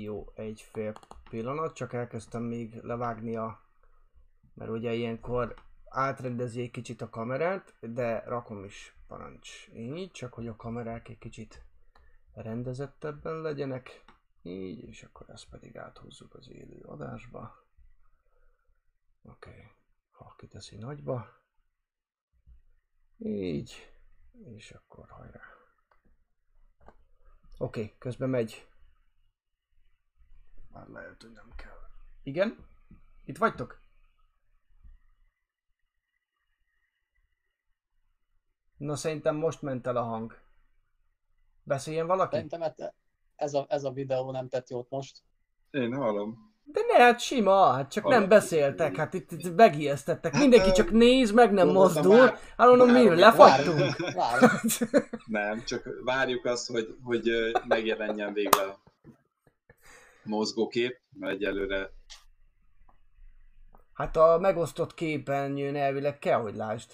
Jó, egy fél pillanat, csak elkezdtem még levágni a... Mert ugye ilyenkor átrendezi egy kicsit a kamerát, de rakom is parancs. Így, csak hogy a kamerák egy kicsit rendezettebben legyenek. Így, és akkor ezt pedig áthúzzuk az élő adásba. Oké, okay. ha kiteszi nagyba. Így, és akkor hajrá. Oké, okay, közben megy. Már lehet, hogy nem kell. Igen? Itt vagytok? Na szerintem most ment el a hang. Beszéljen valaki? Szerintem hát ez a, ez a videó nem tett jót most. Én hallom. De ne, hát sima, hát csak nem Hallom. beszéltek, hát itt, itt megijesztettek. Mindenki ö, csak néz, meg nem mozdul. Hát mondom, mi, lefagytunk. Nem, csak várjuk azt, hogy, hogy megjelenjen végre a mozgókép, mert egyelőre Hát a megosztott képernyőn elvileg kell, hogy lásd.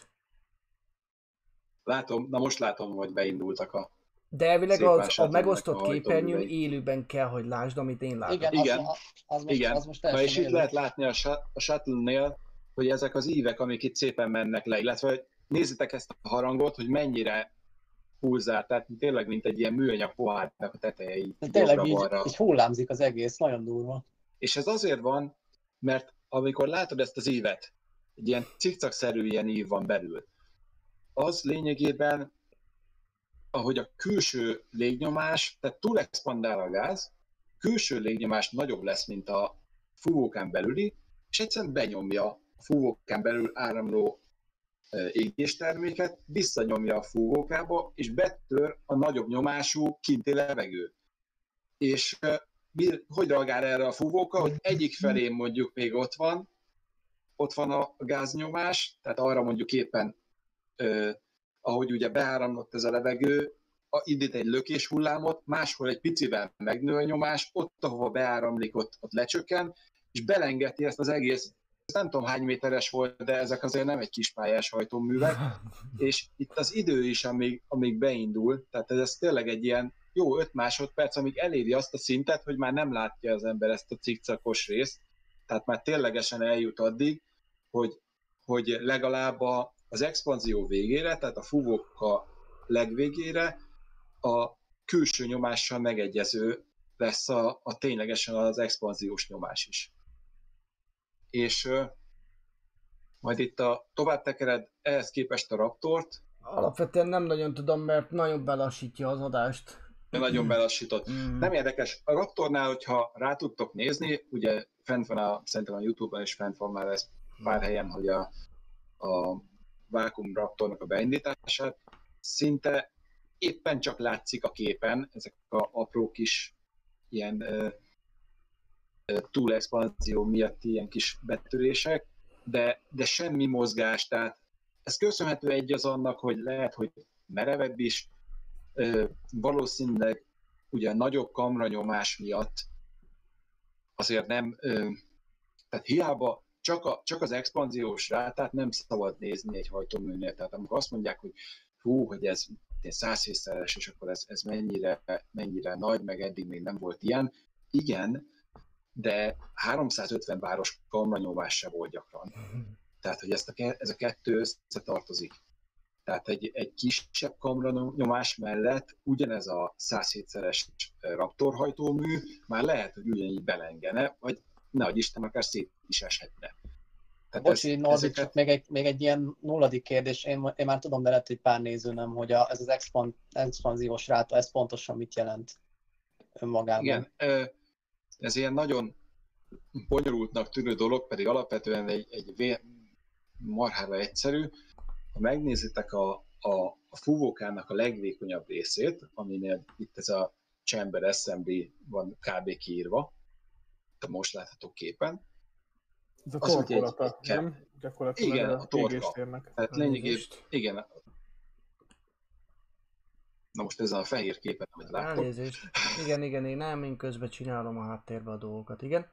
Látom, na most látom, hogy beindultak a... De elvileg Szép az, a megosztott képernyőn élőben kell, hogy lásd, amit én látok. Igen, Igen. Az, az, most, Igen, az most na és itt lehet látni a, a shuttle-nél, hogy ezek az ívek, amik itt szépen mennek le, illetve hogy nézzétek ezt a harangot, hogy mennyire pulzál, tehát tényleg mint egy ilyen műanyag pohárnak a tetejei De Tényleg így, így hullámzik az egész, nagyon durva. És ez azért van, mert amikor látod ezt az ívet, egy ilyen cikcakszerű ilyen ív van belül, az lényegében, ahogy a külső légnyomás, tehát túl a gáz, külső légnyomás nagyobb lesz, mint a fúvókán belüli, és egyszerűen benyomja a fúvókán belül áramló ö, égésterméket, visszanyomja a fúvókába, és betör a nagyobb nyomású kinti levegő. És mi, hogy reagál erre a fúvóka, hogy egyik felén mondjuk még ott van, ott van a gáznyomás, tehát arra mondjuk éppen, ahogy ugye beáramlott ez a levegő, a, indít egy lökés hullámot, máshol egy picivel megnő a nyomás, ott, ahova beáramlik, ott, ott lecsökken, és belengeti ezt az egész, nem tudom hány méteres volt, de ezek azért nem egy kis pályás hajtóművek, [laughs] és itt az idő is, amíg, amíg beindul, tehát ez, ez tényleg egy ilyen jó 5 másodperc, amíg eléri azt a szintet, hogy már nem látja az ember ezt a cikcakos részt, tehát már ténylegesen eljut addig, hogy, hogy legalább a, az expanzió végére, tehát a fúvóka legvégére a külső nyomással megegyező lesz a, a ténylegesen az expanziós nyomás is. És ö, majd itt a tovább tekered ehhez képest a Raptort, Alapvetően nem nagyon tudom, mert nagyon belassítja az adást. de nagyon belassított. Mm. Nem érdekes. A Raptornál, hogyha rá tudtok nézni, ugye fent van a, szerintem a Youtube-on is fent van már ez pár helyen, hogy a, a Vacuum Raptornak a beindítását, szinte éppen csak látszik a képen, ezek a apró kis ilyen ö, túlexpanzió miatti ilyen kis betörések, de, de semmi mozgás, tehát ez köszönhető egy az annak, hogy lehet, hogy merevebb is, ö, valószínűleg ugye a nagyobb kamranyomás miatt azért nem, ö, tehát hiába csak, a, csak az expanziós rátát nem szabad nézni egy hajtóműnél. Tehát amikor azt mondják, hogy hú, hogy ez százszészeres, és akkor ez, ez mennyire, mennyire nagy, meg eddig még nem volt ilyen. Igen, de 350 báros kamranyomás se volt gyakran. Tehát, hogy ezt a, ez a kettő összetartozik. Tehát egy, egy kisebb kamranyomás mellett ugyanez a 107-szeres Raptor hajtómű már lehet, hogy ugyanígy belengene, vagy nehogy Isten, akár szét is eshetne. Tehát Bocsi, ez, Norbi, ezeket... csak még egy, még egy ilyen nulladik kérdés, én, én már tudom, de lehet, hogy pár néző nem, hogy a, ez az expan, expanziós ráta, ez pontosan mit jelent önmagában? Igen, ez ilyen nagyon bonyolultnak tűnő dolog, pedig alapvetően egy, egy marhára egyszerű. Ha megnézitek a, a, a fúvókának a legvékonyabb részét, aminél itt ez a Chamber Assembly van kb. kiírva, most látható képen, ez a torkolata, nem? Gyakorlatilag igen, a, a torka. Tehát lényegében, igen. Na most ezen a fehér képen, amit látok. Elnézést. Igen, igen, én nem, én közben csinálom a háttérbe a dolgokat, igen.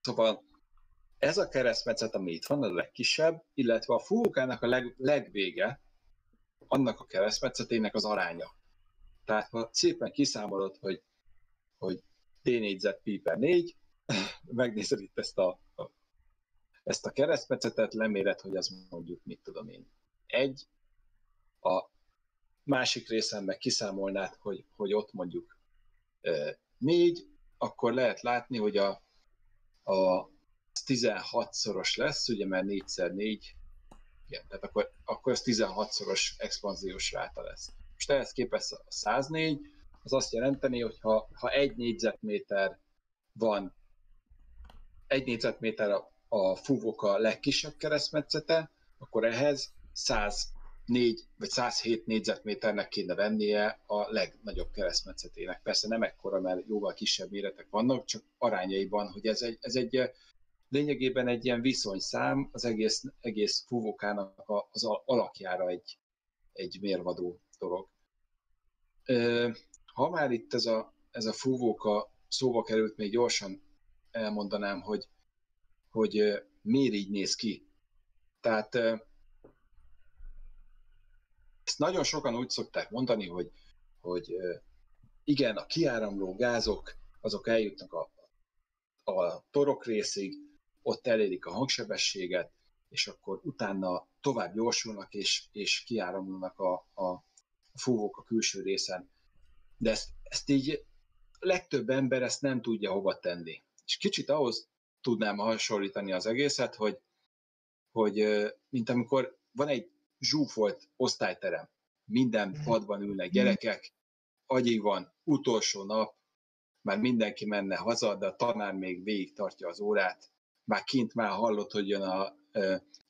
Szóval ez a keresztmetszet, ami itt van, a legkisebb, illetve a fúvókának a leg, legvége, annak a keresztmetszetének az aránya. Tehát ha szépen kiszámolod, hogy, hogy D négyzet pi per 4, megnézed itt ezt a, ezt a keresztmetszetet, leméred, hogy az mondjuk, mit tudom én, egy, a másik részen meg kiszámolnád, hogy, hogy ott mondjuk négy, akkor lehet látni, hogy a, a 16-szoros lesz, ugye, mert 4x4, igen, tehát akkor, akkor ez 16-szoros expanziós ráta lesz. Most ehhez képest a 104, az azt jelenteni, hogy ha, ha egy négyzetméter van egy négyzetméter a, a fúvóka legkisebb keresztmetszete, akkor ehhez 104 vagy 107 négyzetméternek kéne vennie a legnagyobb keresztmetszetének. Persze nem ekkora, mert jóval kisebb méretek vannak, csak arányaiban, hogy ez egy, ez egy lényegében egy ilyen viszonyszám az egész, egész fúvókának az alakjára egy, egy mérvadó dolog. Ha már itt ez a, ez a fúvóka szóba került, még gyorsan elmondanám, hogy, hogy miért így néz ki. Tehát ezt nagyon sokan úgy szokták mondani, hogy, hogy igen, a kiáramló gázok, azok eljutnak a, a torok részig, ott elérik a hangsebességet, és akkor utána tovább gyorsulnak, és, és kiáramlanak a, a, fúvók a külső részen. De ezt, ezt így legtöbb ember ezt nem tudja hova tenni. És kicsit ahhoz tudnám hasonlítani az egészet, hogy, hogy mint amikor van egy zsúfolt osztályterem, minden mhm. padban ülnek mhm. gyerekek, agyig van, utolsó nap, már mindenki menne haza, de a tanár még végig tartja az órát, már kint már hallott, hogy jön a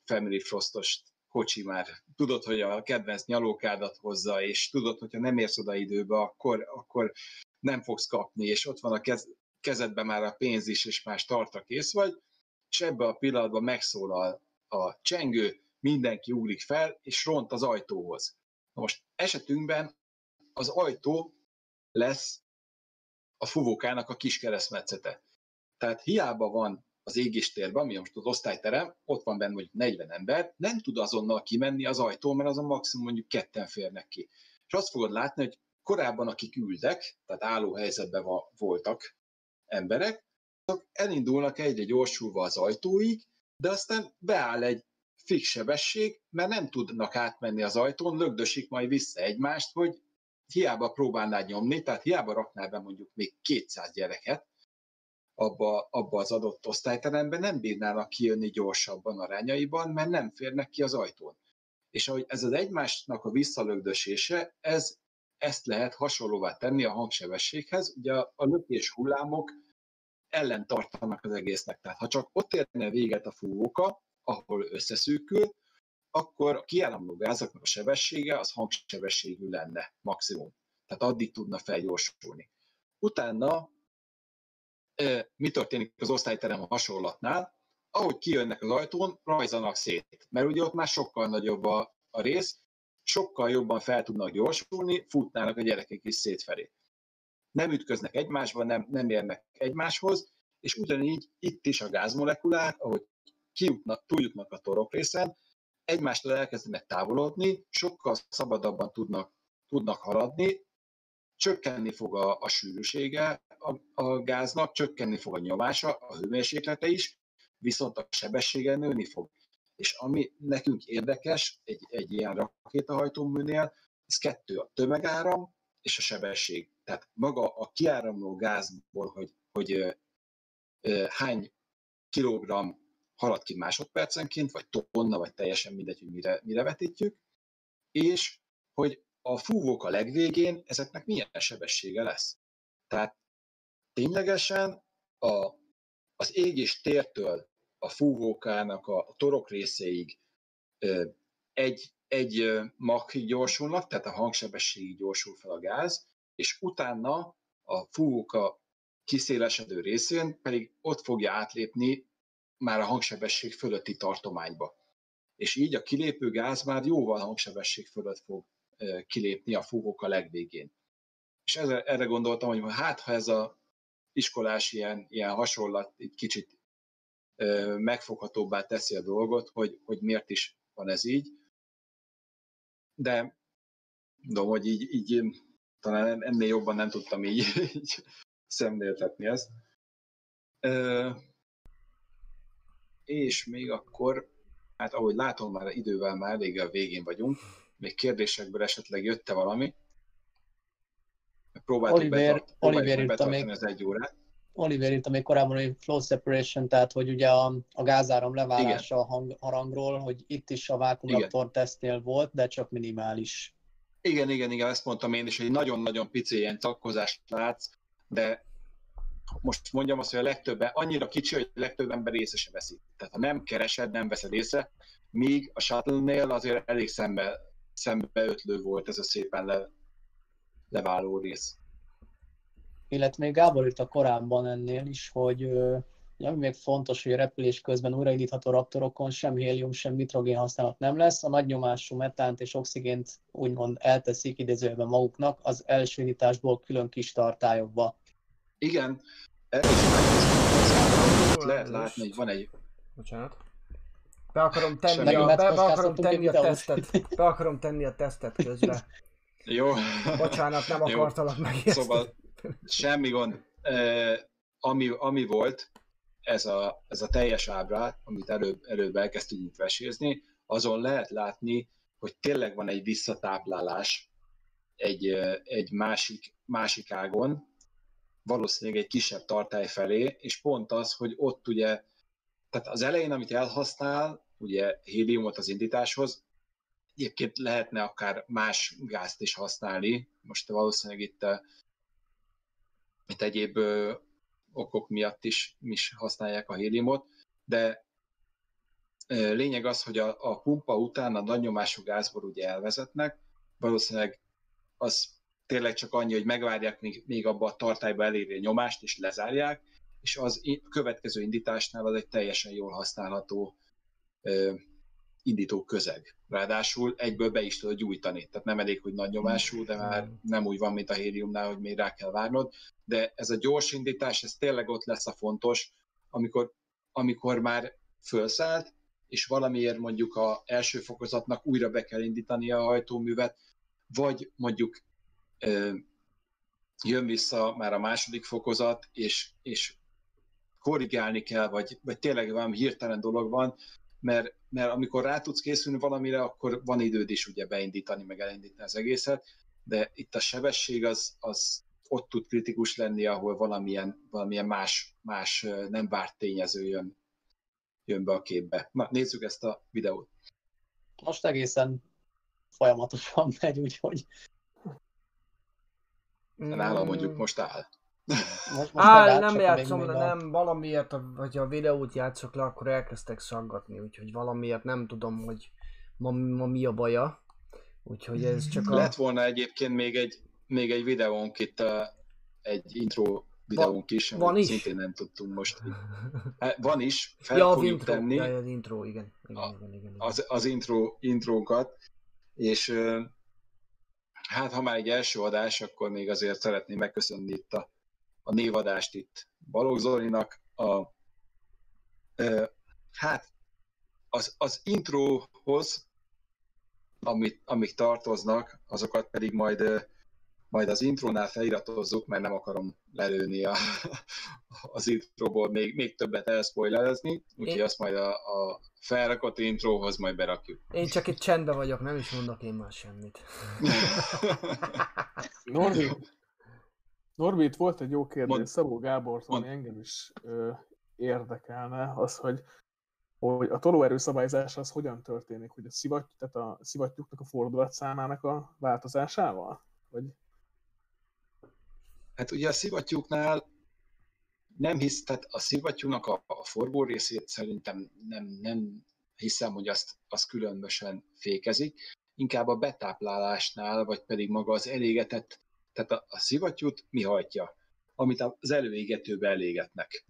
Family Frostos kocsi már, tudod, hogy a kedvenc nyalókádat hozza, és tudod, hogyha nem érsz oda időbe, akkor, akkor nem fogsz kapni, és ott van a kez, kezedben már a pénz is, és már startra kész vagy, és ebbe a pillanatban megszólal a csengő, mindenki ugrik fel, és ront az ajtóhoz. Na most esetünkben az ajtó lesz a fuvókának a kis keresztmetszete. Tehát hiába van az égistérben, ami most az osztályterem, ott van benne mondjuk 40 ember, nem tud azonnal kimenni az ajtó, mert azon maximum mondjuk ketten férnek ki. És azt fogod látni, hogy korábban akik ültek, tehát álló helyzetben voltak emberek, azok elindulnak egyre gyorsulva az ajtóig, de aztán beáll egy fix sebesség, mert nem tudnak átmenni az ajtón, lögdösik majd vissza egymást, hogy hiába próbálnád nyomni, tehát hiába raknál be mondjuk még 200 gyereket abba, abba az adott osztályterembe, nem bírnának kijönni gyorsabban arányaiban, mert nem férnek ki az ajtón. És ahogy ez az egymásnak a visszalögdösése, ez ezt lehet hasonlóvá tenni a hangsebességhez. Ugye a, a lökés hullámok ellen tartanak az egésznek. Tehát ha csak ott érne véget a fúvóka, ahol összeszűkül, akkor a kiáramló gázaknak a sebessége az hangsebességű lenne maximum. Tehát addig tudna felgyorsulni. Utána mi történik az osztályterem hasonlatnál? Ahogy kijönnek az ajtón, rajzanak szét. Mert ugye ott már sokkal nagyobb a, a rész, sokkal jobban fel tudnak gyorsulni, futnának a gyerekek is szétfelé. Nem ütköznek egymásba, nem, nem érnek egymáshoz, és ugyanígy itt is a gázmolekulák, ahogy kijutnak, túljutnak a torok részen, egymástól elkezdenek távolodni, sokkal szabadabban tudnak, tudnak haladni, csökkenni fog a, a sűrűsége a, a gáznak, csökkenni fog a nyomása, a hőmérséklete is, viszont a sebessége nőni fog. És ami nekünk érdekes egy, egy ilyen rakétahajtóműnél, ez kettő, a tömegáram és a sebesség. Tehát maga a kiáramló gázból, hogy, hogy ö, ö, hány kilogramm halad ki másodpercenként, vagy tonna, vagy teljesen mindegy, hogy mire, mire vetítjük, és hogy a fúvók a legvégén ezeknek milyen sebessége lesz. Tehát ténylegesen a, az ég és tértől a fúvókának a, torok részéig egy, egy mach gyorsulnak, tehát a hangsebességig gyorsul fel a gáz, és utána a fúvóka kiszélesedő részén pedig ott fogja átlépni már a hangsebesség fölötti tartományba. És így a kilépő gáz már jóval hangsebesség fölött fog kilépni a fúvóka legvégén. És ezre, erre gondoltam, hogy hát ha ez a iskolás ilyen, ilyen hasonlat egy kicsit megfoghatóbbá teszi a dolgot, hogy, hogy miért is van ez így. De mondom, hogy így, így talán ennél jobban nem tudtam így, [laughs] így szemléltetni ezt. Ö, és még akkor, hát ahogy látom, már idővel már elég a végén vagyunk, még kérdésekből esetleg jött-e valami? Próbáltuk Oliver, betart, Oliver írta betartani még, az egy órát. Oliver írta még korábban, hogy flow separation, tehát hogy ugye a, a gázáram leválása a hang, harangról, hogy itt is a vákumreaktor tesztnél volt, de csak minimális. Igen, igen, igen, ezt mondtam én is, hogy nagyon-nagyon pici ilyen csakkozást látsz, de most mondjam azt, hogy a legtöbben annyira kicsi, hogy a legtöbb ember észre se veszi. Tehát ha nem keresed, nem veszed észre, míg a shuttle-nél azért elég szembe, szembe ötlő volt ez a szépen le, leváló rész. Illetve még Gábor írta korábban ennél is, hogy ami még fontos, hogy a repülés közben újraindítható raptorokon sem hélium, sem nitrogén használat nem lesz. A nagy nyomású metánt és oxigént úgymond elteszik idézőjelben maguknak az első indításból külön kis tartályokba. Igen, erre is. Itt lehet látni, hogy van egy Bocsánat. Be akarom tenni, Semmi a, be, be akarom tenni a tesztet. Be akarom tenni a tesztet közben. Jó. Bocsánat, nem akartalak megérteni. Szóval semmi gond. E, ami, ami volt, ez a, ez a teljes ábra, amit előbb, előbb elkezdtünk vesézni, azon lehet látni, hogy tényleg van egy visszatáplálás egy, egy másik, másik ágon, valószínűleg egy kisebb tartály felé, és pont az, hogy ott ugye, tehát az elején, amit elhasznál, ugye héliumot az indításhoz, egyébként lehetne akár más gázt is használni, most valószínűleg itt, itt egyéb ö, okok miatt is, is használják a héliumot, de ö, lényeg az, hogy a, a pumpa után a nagy nyomású gázból ugye elvezetnek, valószínűleg az tényleg csak annyi, hogy megvárják, még, még abba a tartályba eléri a nyomást, és lezárják, és az következő indításnál az egy teljesen jól használható indító közeg. Ráadásul egyből be is tudod gyújtani. Tehát nem elég, hogy nagy nyomású, de már nem úgy van, mint a héliumnál, hogy még rá kell várnod. De ez a gyors indítás, ez tényleg ott lesz a fontos, amikor, amikor már fölszállt, és valamiért mondjuk a első fokozatnak újra be kell indítani a hajtóművet, vagy mondjuk ö, jön vissza már a második fokozat, és, és korrigálni kell, vagy, vagy tényleg valami hirtelen dolog van, mert, mert amikor rá tudsz készülni valamire, akkor van időd is ugye beindítani, meg elindítani az egészet, de itt a sebesség az, az ott tud kritikus lenni, ahol valamilyen, valamilyen más, más nem várt tényező jön, jön be a képbe. Na, nézzük ezt a videót. Most egészen folyamatosan megy, úgyhogy Nálam mondjuk most áll. Most, most Áll, megállt, nem játszom le, nem, valamiért, vagy a videót játszok le, akkor elkezdtek szaggatni, úgyhogy valamiért nem tudom, hogy ma, ma mi a baja. Úgyhogy ez csak a... Lett volna egyébként még egy, még egy videónk itt, a, egy intro videónk is, van is? szintén nem tudtunk most. [laughs] Van is, fel ja, az fogjuk intro, tenni ja, az intro, igen. igen, A- igen, igen, igen. az, az intro, intrókat, és hát ha már egy első adás, akkor még azért szeretném megköszönni itt a, a névadást itt Balogh Zolinak. A, ö, hát az, az introhoz, amit, amik tartoznak, azokat pedig majd majd az intrónál feliratozzuk, mert nem akarom lelőni a, [laughs] az introból még, még többet elspoilerezni, úgyhogy Én- azt majd a, a felrakott intróhoz majd berakjuk. Én csak itt csendben vagyok, nem is mondok én már semmit. Norbi, Norbi, itt volt egy jó kérdés Mond. Szabó Gábortól, ami Mond. engem is ö, érdekelne, az, hogy, hogy a tolóerő szabályzás az hogyan történik, hogy a, szivat, tehát a szivattyúknak a fordulatszámának a változásával? Vagy Hát ugye a szivattyúknál nem hisz, tehát a szivattyúnak a, a forgó részét szerintem nem, nem hiszem, hogy azt, azt különösen fékezik. Inkább a betáplálásnál, vagy pedig maga az elégetett, tehát a, a szivattyút mi hajtja? Amit az előégetőbe elégetnek.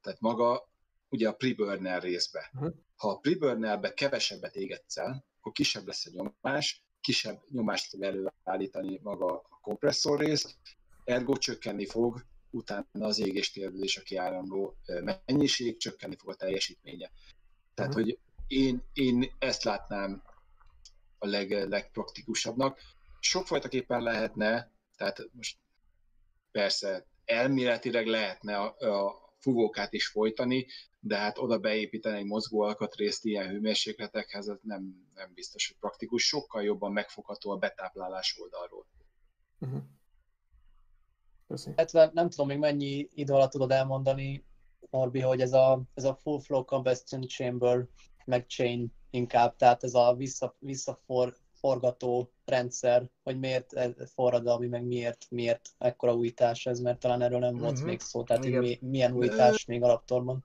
Tehát maga ugye a preburner részbe. Uh-huh. Ha a preburnerbe kevesebbet égetsz el, akkor kisebb lesz a nyomás, kisebb nyomást fog előállítani maga a kompresszor rész, ergo csökkenni fog utána az égéstérből és a kiáramló mennyiség, csökkenni fog a teljesítménye. Tehát, Mhm. hogy én, én ezt látnám a leg, legpraktikusabbnak. Sokfajtaképpen lehetne, tehát most persze elméletileg lehetne a, a fugókát is folytani, de hát oda beépíteni egy mozgó alkatrészt ilyen hőmérsékletekhez, ez nem, nem biztos, hogy praktikus. Sokkal jobban megfogható a betáplálás oldalról. uh-huh. Köszi. Illetve nem tudom még mennyi idő alatt tudod elmondani, Norbi, hogy ez a, ez a full flow combustion chamber, meg chain inkább, tehát ez a vissza, visszaforgató rendszer, hogy miért ez forradalmi, meg miért, miért ekkora újítás ez, mert talán erről nem volt Mhm. még szó, tehát hogy Igen. mi, milyen újítás még alaptorban.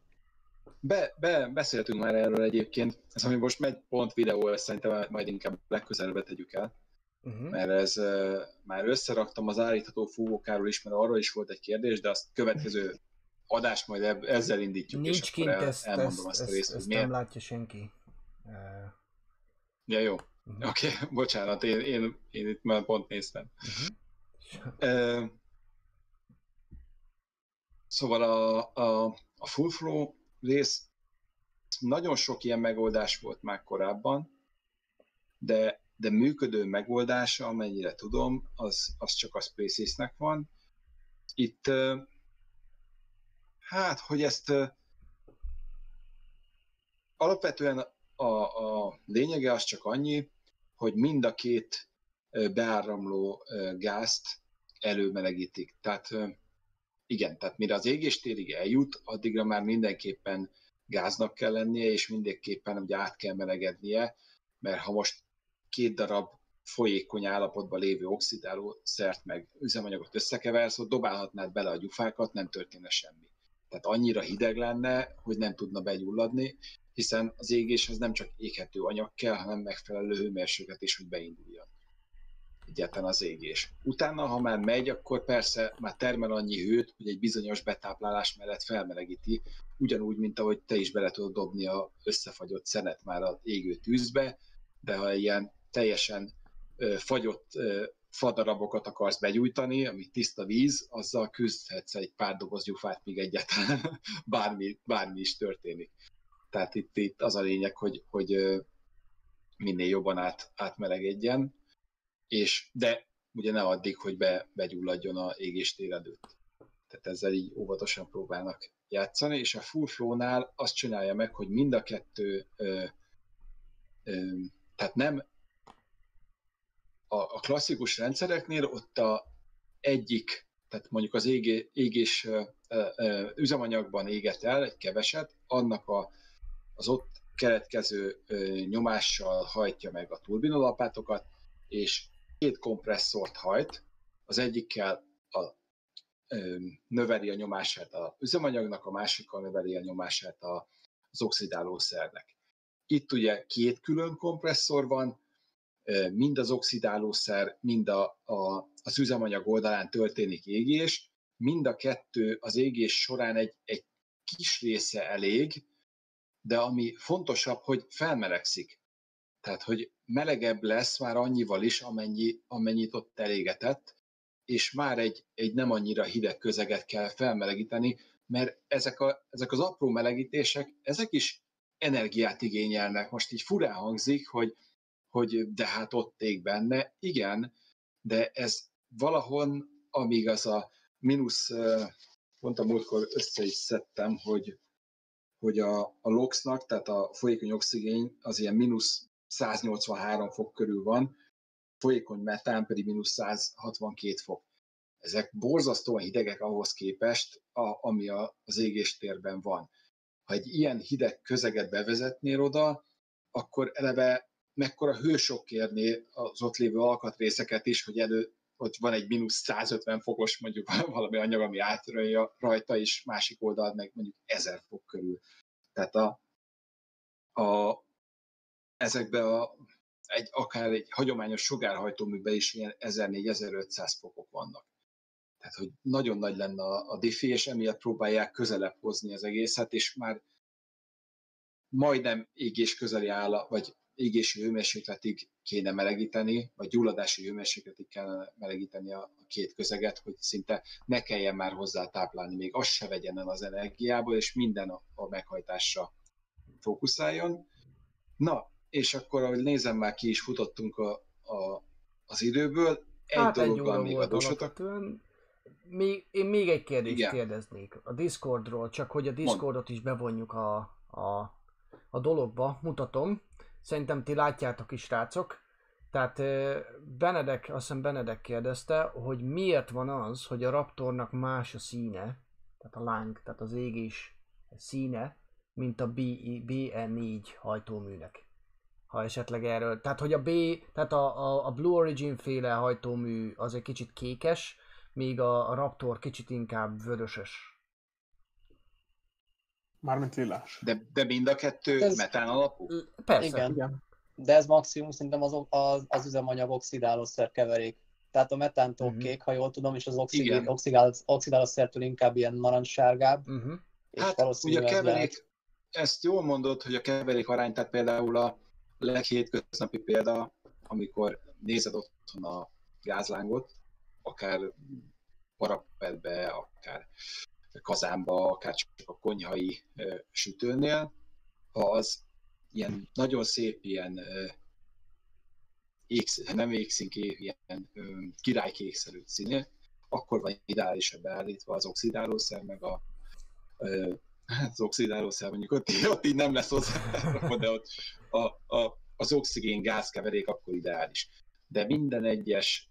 Be, be, beszéltünk már erről egyébként, ez ami most megy pont videó, ezt szerintem majd inkább legközelebb tegyük el, Uh-huh. mert ez uh, már összeraktam az állítható fúvókáról is, mert arról is volt egy kérdés, de azt következő adást majd ebb, ezzel indítjuk, Nincs és kint, akkor el, ezt, elmondom ezt, azt a ezt, részt, hogy ezt miért. nem látja senki. Uh, Ja, jó. Uh-huh. Oké, okay, [laughs] bocsánat, én, én, én itt már pont néztem. Uh-huh. Szóval a, a, a full flow rész, nagyon sok ilyen megoldás volt már korábban, de, de működő megoldása, amennyire tudom, az, az csak a Spaces-nek van. Itt, hát, hogy ezt alapvetően a, a lényege az csak annyi, hogy mind a két beáramló gázt előmelegítik. Tehát igen, tehát mire az égéstérig eljut, addigra már mindenképpen gáznak kell lennie, és mindenképpen ugye át kell melegednie, mert ha most két darab folyékony állapotban lévő oxidáló szert meg üzemanyagot összekeversz, ott dobálhatnád bele a gyufákat, nem történne semmi. Tehát annyira hideg lenne, hogy nem tudna begyulladni, hiszen az égéshez nem csak éghető anyag kell, hanem megfelelő hőmérséklet is, hogy beinduljon egyáltalán az égés. Utána, ha már megy, akkor persze már termel annyi hőt, hogy egy bizonyos betáplálás mellett felmelegíti, ugyanúgy, mint ahogy te is bele tudod dobni a összefagyott szenet már az égő tűzbe, de ha ilyen teljesen ö, fagyott ö, fadarabokat akarsz begyújtani, ami tiszta víz, azzal küzdhetsz egy pár doboz gyufát, míg egyáltalán [laughs] bármi, bármi is történik. Tehát itt, itt az a lényeg, hogy, hogy minél jobban át, átmelegedjen, és de ugye ne addig, hogy be, begyulladjon a égéstér előtt. Tehát ezzel így óvatosan próbálnak játszani, és a full flow-nál azt csinálja meg, hogy mind a kettő, ö, ö, tehát nem a, a klasszikus rendszereknél ott a egyik, tehát mondjuk az égé, égés ö, ö, üzemanyagban éget el egy keveset, annak a, az ott keletkező nyomással hajtja meg a turbinalapátokat, és két kompresszort hajt, az egyikkel a, növeli a nyomását az üzemanyagnak, a másikkal növeli a nyomását a, az oxidálószernek. Itt ugye két külön kompresszor van, mind az oxidálószer, mind a, a, az üzemanyag oldalán történik égés, mind a kettő az égés során egy, egy kis része elég, de ami fontosabb, hogy felmelegszik. Tehát, hogy melegebb lesz már annyival is, amennyi, amennyit ott elégetett, és már egy, egy nem annyira hideg közeget kell felmelegíteni, mert ezek, a, ezek az apró melegítések, ezek is energiát igényelnek. Most így furán hangzik, hogy, hogy de hát ott ég benne. Igen, de ez valahon, amíg az a mínusz, pont a múltkor össze is szedtem, hogy, hogy a, a LOX-nak, tehát a folyékony oxigén az ilyen mínusz 183 fok körül van, folyékony metán pedig mínusz 162 fok. Ezek borzasztóan hidegek ahhoz képest, a, ami a, az égéstérben van. Ha egy ilyen hideg közeget bevezetnél oda, akkor eleve mekkora hősok kérné az ott lévő alkatrészeket is, hogy elő, hogy van egy mínusz 150 fokos mondjuk [laughs] valami anyag, ami átrölje rajta, és másik oldal meg mondjuk 1000 fok körül. Tehát a, a, ezekbe a, egy, akár egy hagyományos sugárhajtóműben is ilyen 1400-1500 fokok vannak. Tehát, hogy nagyon nagy lenne a, a diffi, és emiatt próbálják közelebb hozni az egészet, és már majdnem égés közeli áll, vagy égési hőmérsékletig kéne melegíteni, vagy gyulladási hőmérsékletig kellene melegíteni a, a két közeget, hogy szinte ne kelljen már hozzá táplálni, még az se vegyen el az energiából, és minden a, a meghajtásra fókuszáljon. Na, és akkor, ahogy nézem, már ki is futottunk a, a, az időből, egy hát dologgal még adósotok. Még, én még egy kérdést Igen. kérdeznék a Discordról, csak hogy a Discordot is bevonjuk a, a, a dologba, mutatom. Szerintem ti látjátok is, rácok. Tehát Benedek, azt hiszem Benedek kérdezte, hogy miért van az, hogy a Raptornak más a színe, tehát a láng, tehát az égés színe, mint a BE4 hajtóműnek. Ha esetleg erről, tehát hogy a B, tehát a, a, a Blue Origin féle hajtómű az egy kicsit kékes, míg a, a Raptor kicsit inkább vörösös. Mármint lilás. De, de mind a kettő ez... metán alapú? Persze. Igen. Igen. De ez maximum szerintem az, az, az üzemanyag oxidálószer keverék. Tehát a metántól uh-huh. kék, ha jól tudom, és az oxidál, oxidál, oxidálószertől inkább ilyen narancssárgább. Uh-huh. hát ugye a keverék, lehet... ezt jól mondod, hogy a keverék arány, tehát például a leghétköznapi példa, amikor nézed otthon a gázlángot, akár parapetbe, akár kazánba, akár csak a konyhai sütőnél, ha az ilyen nagyon szép ilyen égsz, nem égszínké, ilyen királykékszerű színe, akkor van ideálisan beállítva az oxidálószer, meg a hát az oxidálószer mondjuk ott, ott így nem lesz hozzá, [laughs] de ott a, a, az oxigén gázkeverék akkor ideális. De minden egyes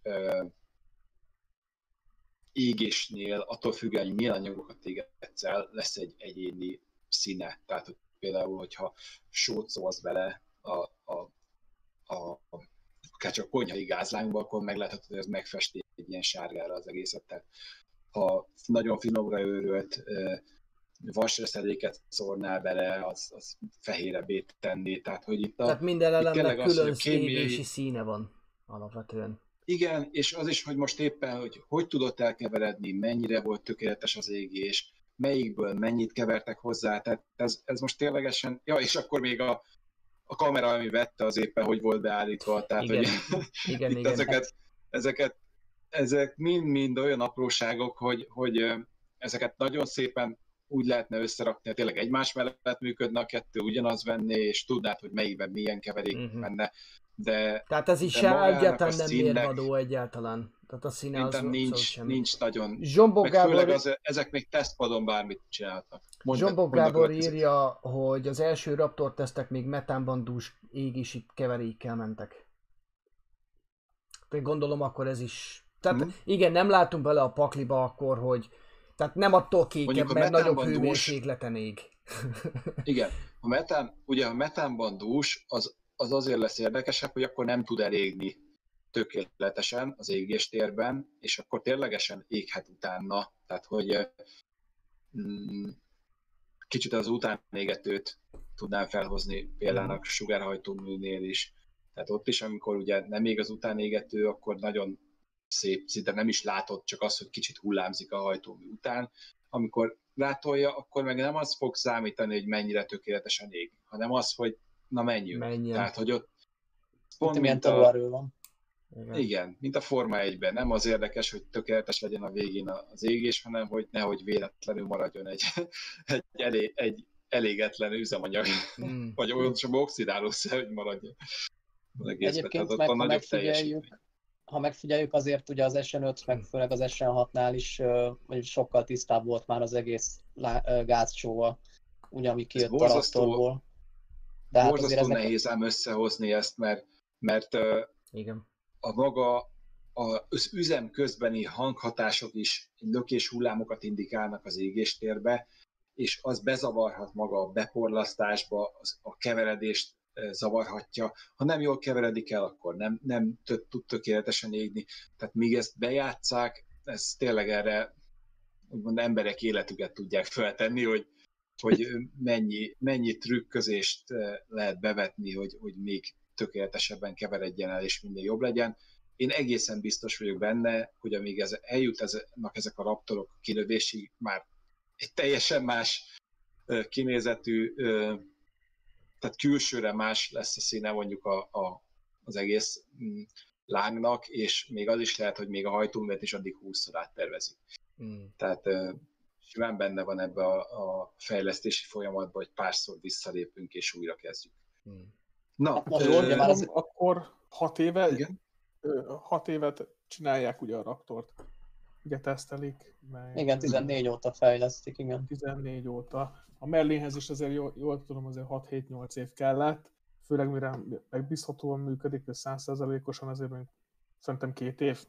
égésnél, attól függően, hogy milyen anyagokat égetsz el, lesz egy egyéni színe. Tehát hogy például, hogyha sót szólsz bele a, a, a, a akár csak konyhai gázlánkba, akkor meg lehet, hogy ez megfesti egy ilyen sárgára az egészet. Tehát ha nagyon finomra őrölt vasreszedéket szórnál bele, az, az fehérebbé tenné. Tehát, hogy itt a, Tehát minden elemnek külön az, kémiai... színe van alapvetően. Igen, és az is, hogy most éppen, hogy hogy tudott elkeveredni, mennyire volt tökéletes az égés, melyikből mennyit kevertek hozzá, tehát ez, ez most ténylegesen, ja, és akkor még a, a kamera, ami vette, az éppen hogy volt beállítva, tehát igen. hogy igen, [laughs] itt igen. ezeket, ezeket, ezek mind-mind olyan apróságok, hogy, hogy ezeket nagyon szépen úgy lehetne összerakni, hogy tényleg egymás mellett működne a kettő, ugyanaz venné, és tudnád, hogy melyikben milyen keverék uh-huh. menne de... Tehát ez is egyáltalán nem színnek, mérvadó egyáltalán. Tehát a színe az nincs, semmi. nincs nagyon. Zsombó Meg Gábor... főleg az, ezek még tesztpadon bármit csináltak. Zsombó Gábor írja, hogy az első Raptor tesztek még metánban dús égési keverékkel mentek. Tehát gondolom akkor ez is... Tehát hmm. igen, nem látunk bele a pakliba akkor, hogy tehát nem attól kékebb, mert nagyobb hőmérsékleten ég. [laughs] Igen. A metán, ugye a metánban dús, az az azért lesz érdekesebb, hogy akkor nem tud elégni tökéletesen az égéstérben, és akkor ténylegesen éghet utána, tehát hogy mm, kicsit az utánégetőt tudnám felhozni például a sugárhajtóműnél is. Tehát ott is, amikor ugye nem még az utánégető, akkor nagyon szép, szinte nem is látod, csak az, hogy kicsit hullámzik a hajtómű után. Amikor rátolja, akkor meg nem az fog számítani, hogy mennyire tökéletesen ég, hanem az, hogy na menjünk. Menjen. Tehát, hogy ott pont mint a... van. Igen. Igen, mint a Forma 1-ben. Nem az érdekes, hogy tökéletes legyen a végén az égés, hanem hogy nehogy véletlenül maradjon egy, [laughs] egy, elé, egy elégetlen üzemanyag, mm. vagy olyan sem oxidálószer, hogy maradjon. Egyébként meg, ha megfigyeljük, ha megfigyeljük, azért ugye az SN5, meg főleg az SN6-nál is vagy sokkal tisztább volt már az egész gázcsóval, ugye ami kijött a Raptorból. De hát borzasztó ezek... nehéz ám összehozni ezt, mert, mert Igen. a maga az üzem közbeni hanghatások is lökés hullámokat indikálnak az égéstérbe, és az bezavarhat maga a beporlasztásba, az, a keveredést zavarhatja. Ha nem jól keveredik el, akkor nem, nem tud tökéletesen égni. Tehát míg ezt bejátszák, ez tényleg erre úgymond emberek életüket tudják feltenni, hogy, hogy mennyi, mennyi trükközést lehet bevetni, hogy, hogy még tökéletesebben keveredjen el, és minél jobb legyen. Én egészen biztos vagyok benne, hogy amíg ez, eljut ezek, ezek a raptorok kilövésig, már egy teljesen más kinézetű, tehát külsőre más lesz a színe mondjuk a, a, az egész mm, lángnak, és még az is lehet, hogy még a hajtóművet is addig 20 áttervezik. Mm. Tehát simán benne van ebbe a, a fejlesztési folyamatban, hogy párszor visszalépünk és újra kezdjük. Mm. Na, hát, ö, már az... akkor hat éve, Igen? hat évet csinálják ugye a Raptort ugye tesztelik. Meg... Igen, 14 óta fejlesztik, igen. 14 óta. A Merlinhez is azért jól, jól tudom, azért 6-7-8 év kellett, főleg mire megbízhatóan működik, és 100%-osan azért még szerintem két év.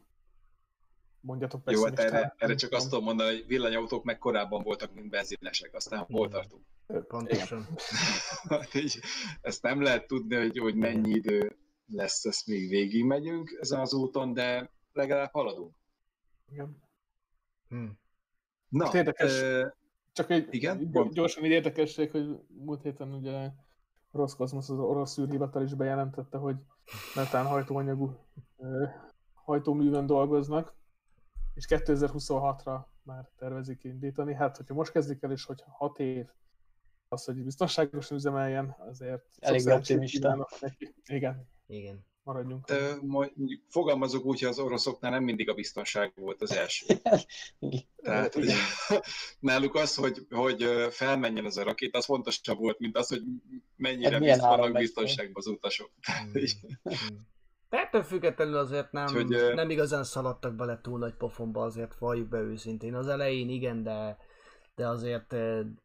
Mondjatok Jó, hát erre, erre csak azt tudom mondani, hogy villanyautók meg korábban voltak, mint benzinesek, aztán hol tartunk? Pontosan. [laughs] ezt nem lehet tudni, hogy, hogy mennyi idő lesz, ezt még végig megyünk ezen az úton, de legalább haladunk. Igen. Hmm. Na, hát érdekes, uh, csak egy igen? gyorsan egy érdekesség, hogy múlt héten ugye Roszkozmosz, az orosz űrhivatal is bejelentette, hogy metán hajtóanyagú hajtóművön dolgoznak, és 2026-ra már tervezik indítani. Hát, hogyha most kezdik el, és hogy 6 év az, hogy biztonságosan üzemeljen, azért elég optimista. Igen. Igen maradjunk. De mondjuk fogalmazok úgy, hogy az oroszoknál nem mindig a biztonság volt az első. [laughs] Tehát hogy, [laughs] náluk az, hogy, hogy felmenjen az a rakét, az fontosabb volt, mint az, hogy mennyire hát bizt vannak biztonságban az utasok. Hmm. De ettől függetlenül azért nem, hogy, nem igazán szaladtak bele túl nagy pofonba, azért valljuk be őszintén. Az elején igen, de de azért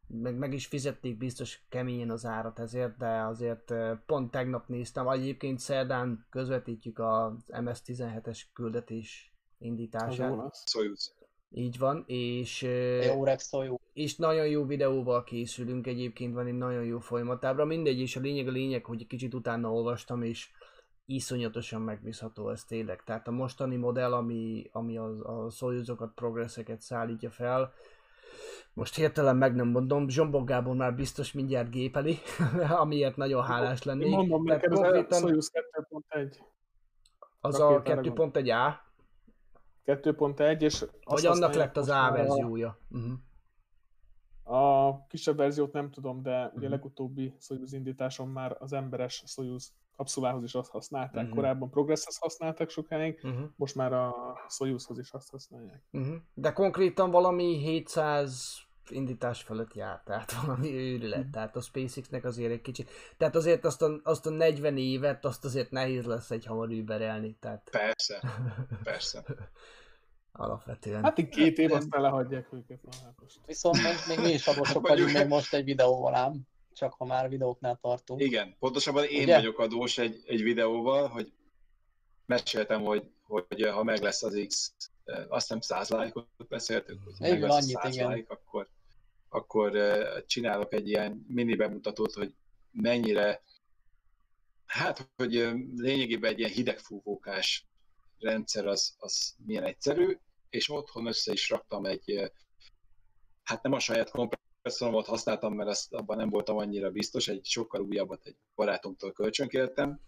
meg, meg is fizették biztos keményen az árat ezért, de azért pont tegnap néztem, egyébként szerdán közvetítjük az MS-17-es küldetés indítását. Soyuz. Így van, és, jó, és nagyon jó videóval készülünk, egyébként van egy nagyon jó folyamatábra, mindegy, és a lényeg a lényeg, hogy kicsit utána olvastam, és iszonyatosan megbízható ez tényleg. Tehát a mostani modell, ami, ami a, a Soyuzokat, progresszeket szállítja fel, most hirtelen meg nem mondom, Zsombor Gábor már biztos mindjárt gépeli, [laughs] amiért nagyon hálás lennék. Én mondom neked, konkrétan... Soyuz 2.1. Az a 2.1A? 2.1, és... Vagy annak lett az A verziója. A... Uh-huh. A kisebb verziót nem tudom, de ugye uh-huh. legutóbbi Soyuz indításon már az emberes Soyuz kapszulához is azt használták. Uh-huh. Korábban Progresshez használták sokáig, uh-huh. most már a Soyuzhoz is azt használják. Uh-huh. De konkrétan valami 700 indítás fölött jár, tehát [laughs] valami őrület, uh-huh. tehát a SpaceX-nek azért egy kicsit, tehát azért azt a, azt a 40 évet, azt azért nehéz lesz egy hamar überelni, tehát... Persze, persze. [laughs] Alapvetően. Hát így két év, aztán lehagyják őket. Hát most. Viszont még, még mi is adósok vagyunk még most egy videóval ám csak ha már videóknál tartunk. Igen, pontosabban én Ugye? vagyok adós egy, egy videóval, hogy meséltem, hogy, hogy ha meg lesz az X, azt hiszem 100 lájkot beszéltünk, hogy meg lesz annyit, 100 igen. lájk, akkor, akkor csinálok egy ilyen mini bemutatót, hogy mennyire, hát, hogy lényegében egy ilyen hidegfúvókás rendszer az, az milyen egyszerű, és otthon össze is raktam egy, hát nem a saját kompresszoromat használtam, mert ezt abban nem voltam annyira biztos, egy sokkal újabbat egy barátomtól kölcsönkértem,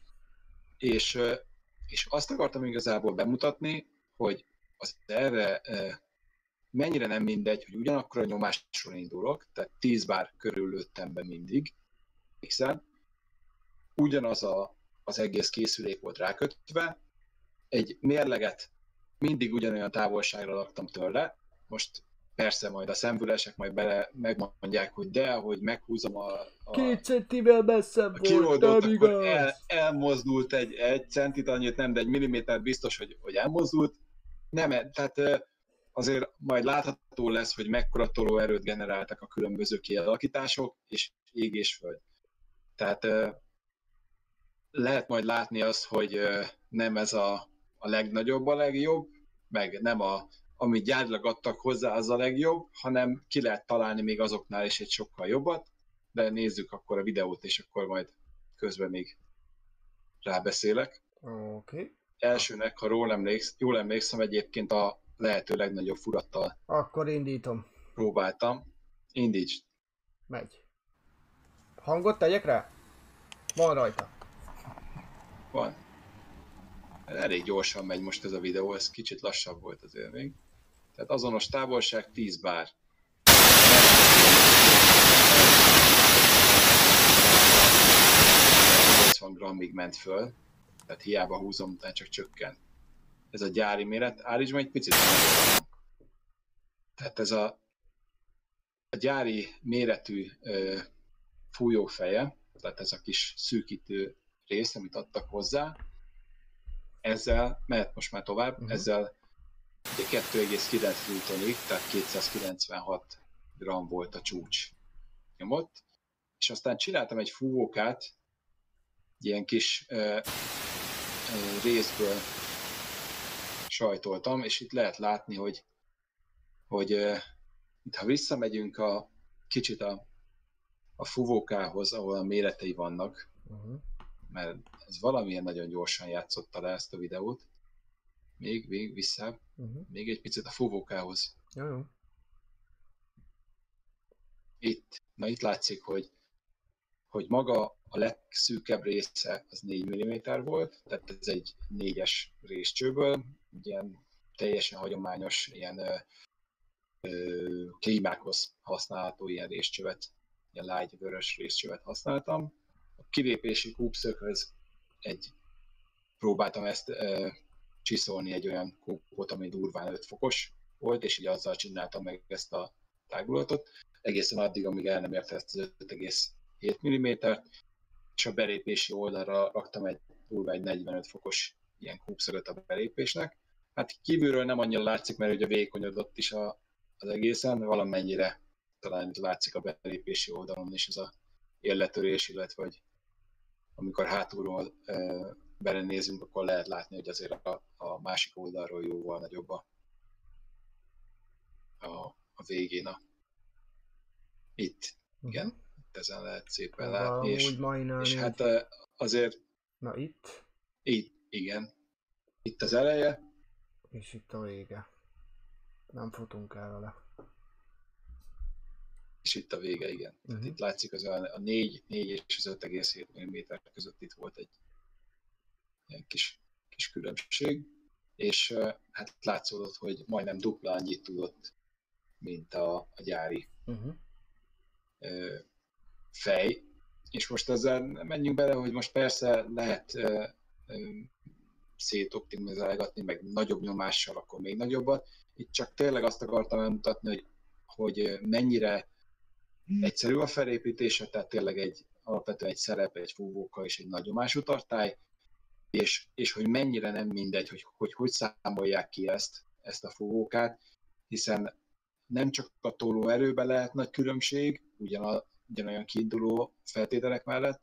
és, és azt akartam igazából bemutatni, hogy az erre mennyire nem mindegy, hogy ugyanakkor a nyomásról indulok, tehát 10 bár körül lőttem be mindig, hiszen ugyanaz a, az egész készülék volt rákötve, egy mérleget mindig ugyanolyan távolságra laktam tőle, most persze majd a szemfülesek majd bele megmondják, hogy de, hogy meghúzom a, a, Két centivel messzebb a kiroldót, akkor el, elmozdult egy, egy centit, annyit nem, de egy milliméter biztos, hogy, hogy elmozdult. Nem, e- tehát azért majd látható lesz, hogy mekkora tolóerőt generáltak a különböző kialakítások, és ég és föld. Tehát lehet majd látni azt, hogy nem ez a, a legnagyobb a legjobb, meg nem a, amit gyárilag adtak hozzá, az a legjobb, hanem ki lehet találni még azoknál is egy sokkal jobbat, de nézzük akkor a videót, és akkor majd közben még rábeszélek. Oké. Okay. Elsőnek, ha jól, emléksz, jól emlékszem, egyébként a lehető legnagyobb furattal Akkor indítom. próbáltam. Indítsd. Megy. Hangot tegyek rá? Van rajta. Van. Elég gyorsan megy most ez a videó, ez kicsit lassabb volt azért még. Tehát azonos távolság 10 bár. 80 grammig ment föl, tehát hiába húzom, utána csak csökken. Ez a gyári méret, állítsd egy picit. Tehát ez a, a gyári méretű ö, fújófeje, tehát ez a kis szűkítő rész, amit adtak hozzá, ezzel, mehet most már tovább, uh-huh. ezzel ugye 2,9 newtonig, tehát 296 gram volt a csúcs nyomott, és aztán csináltam egy fúvókát, ilyen kis ö, ö, részből sajtoltam, és itt lehet látni, hogy, hogy ö, itt ha visszamegyünk a kicsit a, a fúvókához, ahol a méretei vannak, Uh-huh. mert ez valamilyen nagyon gyorsan játszotta le ezt a videót. Még, még vissza, Uh-huh. még egy picit a fúvókához. Jó, jó. Itt, na itt látszik, hogy, hogy maga a legszűkebb része az 4 mm volt, tehát ez egy négyes részcsőből, ilyen teljesen hagyományos ilyen ö, ö, klímákhoz használható ilyen részcsövet, ilyen lágy vörös részcsövet használtam. A kilépési kúpszökhöz egy próbáltam ezt ö, csiszolni egy olyan kópot, ami durván 5 fokos volt, és így azzal csináltam meg ezt a tágulatot, egészen addig, amíg el nem érte ezt az 5,7 mm-t, és a belépési oldalra raktam egy durva egy 45 fokos ilyen kúpszögöt a belépésnek. Hát kívülről nem annyira látszik, mert ugye vékonyodott is a, az egészen, valamennyire talán látszik a belépési oldalon is ez a élletörés, illetve hogy amikor hátulról belenézünk, akkor lehet látni, hogy azért a, a másik oldalról jóval nagyobb a, a, a végén a itt, igen, itt ezen lehet szépen látni, és, majdnem és hát azért Na itt, itt, igen, itt az eleje, és itt a vége. Nem futunk el vele. és itt a vége, igen. Uh-huh. Uh-huh. Itt látszik az a, a 4, 4 és az 5,7 mm között itt volt egy ilyen kis, kis különbség, és hát látszódott, hogy majdnem dupla annyit tudott, mint a, a gyári Uh-huh. fej, és most ezzel menjünk bele, hogy most persze lehet szétoptimizálgatni, meg nagyobb nyomással, akkor még nagyobbat. Itt csak tényleg azt akartam elmutatni, hogy, hogy mennyire egyszerű a felépítése, tehát tényleg egy alapvetően egy szerep, egy fúvóka és egy nagy nyomású tartály, és, és hogy mennyire nem mindegy, hogy, hogy hogy számolják ki ezt, ezt a fúvókát, hiszen nem csak a toló erőben lehet nagy különbség, ugyan, ugyanolyan kiinduló feltételek mellett,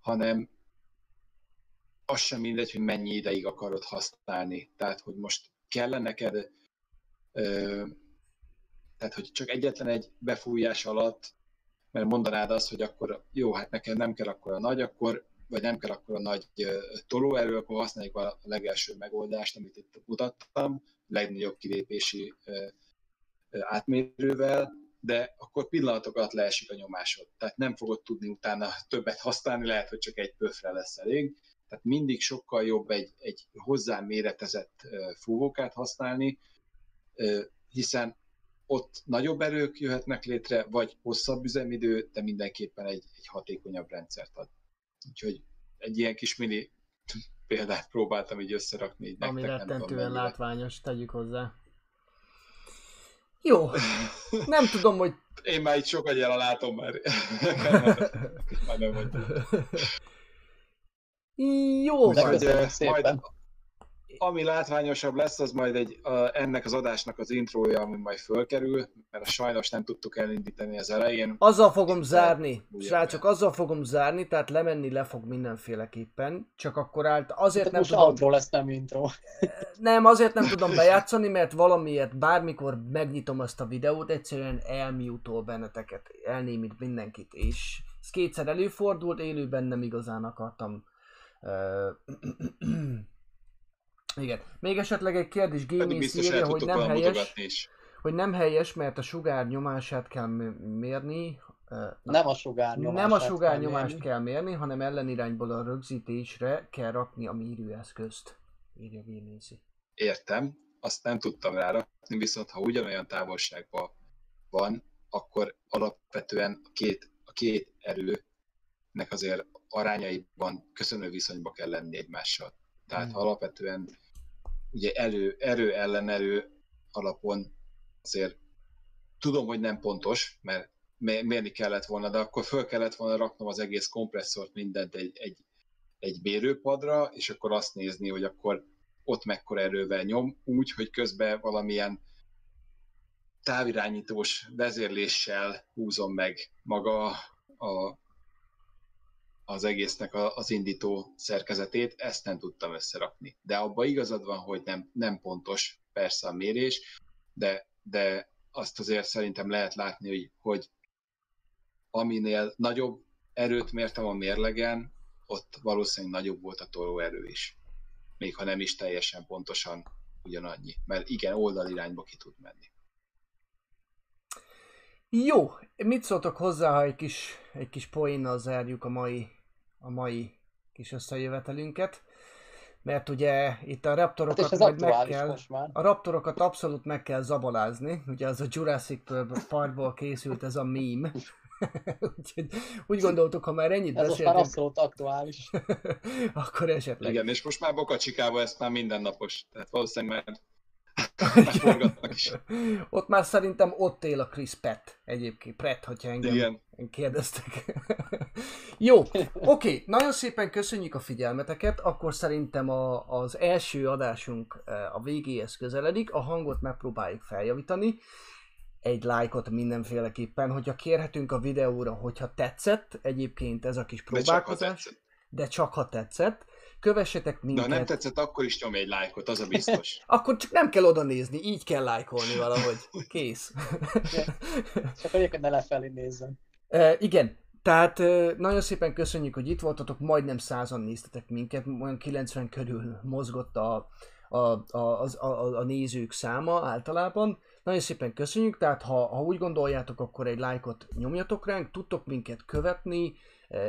hanem az sem mindegy, hogy mennyi ideig akarod használni. Tehát, hogy most kell neked, ö, tehát, hogy csak egyetlen egy befújás alatt, mert mondanád azt, hogy akkor jó, hát neked nem kell akkor a nagy, akkor, vagy nem kell akkor a nagy tolóerő, akkor használjuk a legelső megoldást, amit itt mutattam, legnagyobb kilépési átmérővel, de akkor pillanatokat leesik a nyomásod. Tehát nem fogod tudni utána többet használni, lehet, hogy csak egy pöfre lesz elég. Tehát mindig sokkal jobb egy, egy hozzám méretezett fúvókát használni, hiszen ott nagyobb erők jöhetnek létre, vagy hosszabb üzemidő, de mindenképpen egy, egy hatékonyabb rendszert ad. Úgyhogy egy ilyen kis mini [laughs] példát próbáltam így összerakni. Így Ami nektek, rettentően látványos, tegyük hozzá. Jó, [laughs] nem tudom, hogy... Én már itt sok agyára látom már. [laughs] már nem mondtam. Jó De van. Majd, majd, ami látványosabb lesz, az majd egy, a, ennek az adásnak az intrója, ami majd fölkerül, mert sajnos nem tudtuk elindítani az elején. Azzal fogom zárni, Ugye. srácok, azzal fogom zárni, tehát lemenni le fog mindenféleképpen, csak akkor állt, azért Tehát nem most tudom, outro lesz, nem intro. [laughs] nem, azért nem tudom bejátszani, mert valamiért bármikor megnyitom azt a videót, egyszerűen elmutol benneteket, elnémít mindenkit, és ez kétszer előfordult, élőben nem igazán akartam. [clears throat] Igen. Még esetleg egy kérdés, el írja, hogy nem helyes, is. hogy nem helyes, mert a sugár nyomását kell mérni. Nem a sugár nem a sugárnyomást kell mérni, hanem ellenirányból a rögzítésre kell rakni a mérőeszközt. Írja Génézi. Értem, azt nem tudtam rárakni, viszont ha ugyanolyan távolságban van, akkor alapvetően a két, a két erőnek azért arányaiban köszönő viszonyba kell lenni egymással. Tehát Hmm. ha alapvetően ugye elő, erő ellen erő alapon azért tudom, hogy nem pontos, mert mé- mérni kellett volna, de akkor föl kellett volna raknom az egész kompresszort, mindent egy, egy, egy mérőpadra, és akkor azt nézni, hogy akkor ott mekkora erővel nyom, úgy, hogy közben valamilyen távirányítós vezérléssel húzom meg maga a, az egésznek az indító szerkezetét, ezt nem tudtam összerakni. De abban igazad van, hogy nem, nem pontos persze a mérés, de, de azt azért szerintem lehet látni, hogy, hogy aminél nagyobb erőt mértem a mérlegen, ott valószínűleg nagyobb volt a tolóerő is. Még ha nem is teljesen pontosan ugyanannyi. Mert igen, oldalirányba ki tud menni. Jó, mit szóltok hozzá, ha egy kis, egy kis poénnal zárjuk a mai, a mai kis összejövetelünket? Mert ugye itt a Hát raptorokat ez majd meg kell... A raptorokat abszolút meg kell zabalázni, ugye az a Jurassic Parkból [laughs] készült ez a meme. [laughs] Úgyhogy úgy gondoltuk, ha már ennyit Ez most már beszéltünk, abszolút aktuális. [laughs] akkor esetleg. Igen, és most már Bokacsikában ez már mindennapos. Tehát valószínűleg már forgatnak is. Ott már szerintem ott él a Chris Pratt egyébként. Pratt, hogyha engem Igen. kérdeztek. [laughs] Jó, oké, nagyon szépen köszönjük a figyelmeteket, akkor szerintem a, az első adásunk eh, a végéhez közeledik, a hangot megpróbáljuk feljavítani, egy lájkot mindenféleképpen, hogyha kérhetünk a videóra, hogyha tetszett, egyébként ez a kis De csak ha próbálkozás, tetszett. de csak ha tetszett, kövessetek De minket. ha nem tetszett, akkor is nyomj egy lájkot, az a biztos. [laughs] Akkor csak nem kell oda nézni, így kell lájkolni valahogy. Kész. [laughs] Csak egyébként ne lefelé nézzen. E, igen, tehát e, nagyon szépen köszönjük, hogy itt voltatok, majdnem százan néztetek minket, olyan 90 körül mozgott a, a, a, a, a, a nézők száma általában. Nagyon szépen köszönjük, tehát ha, ha úgy gondoljátok, akkor egy lájkot nyomjatok ránk, tudtok minket követni,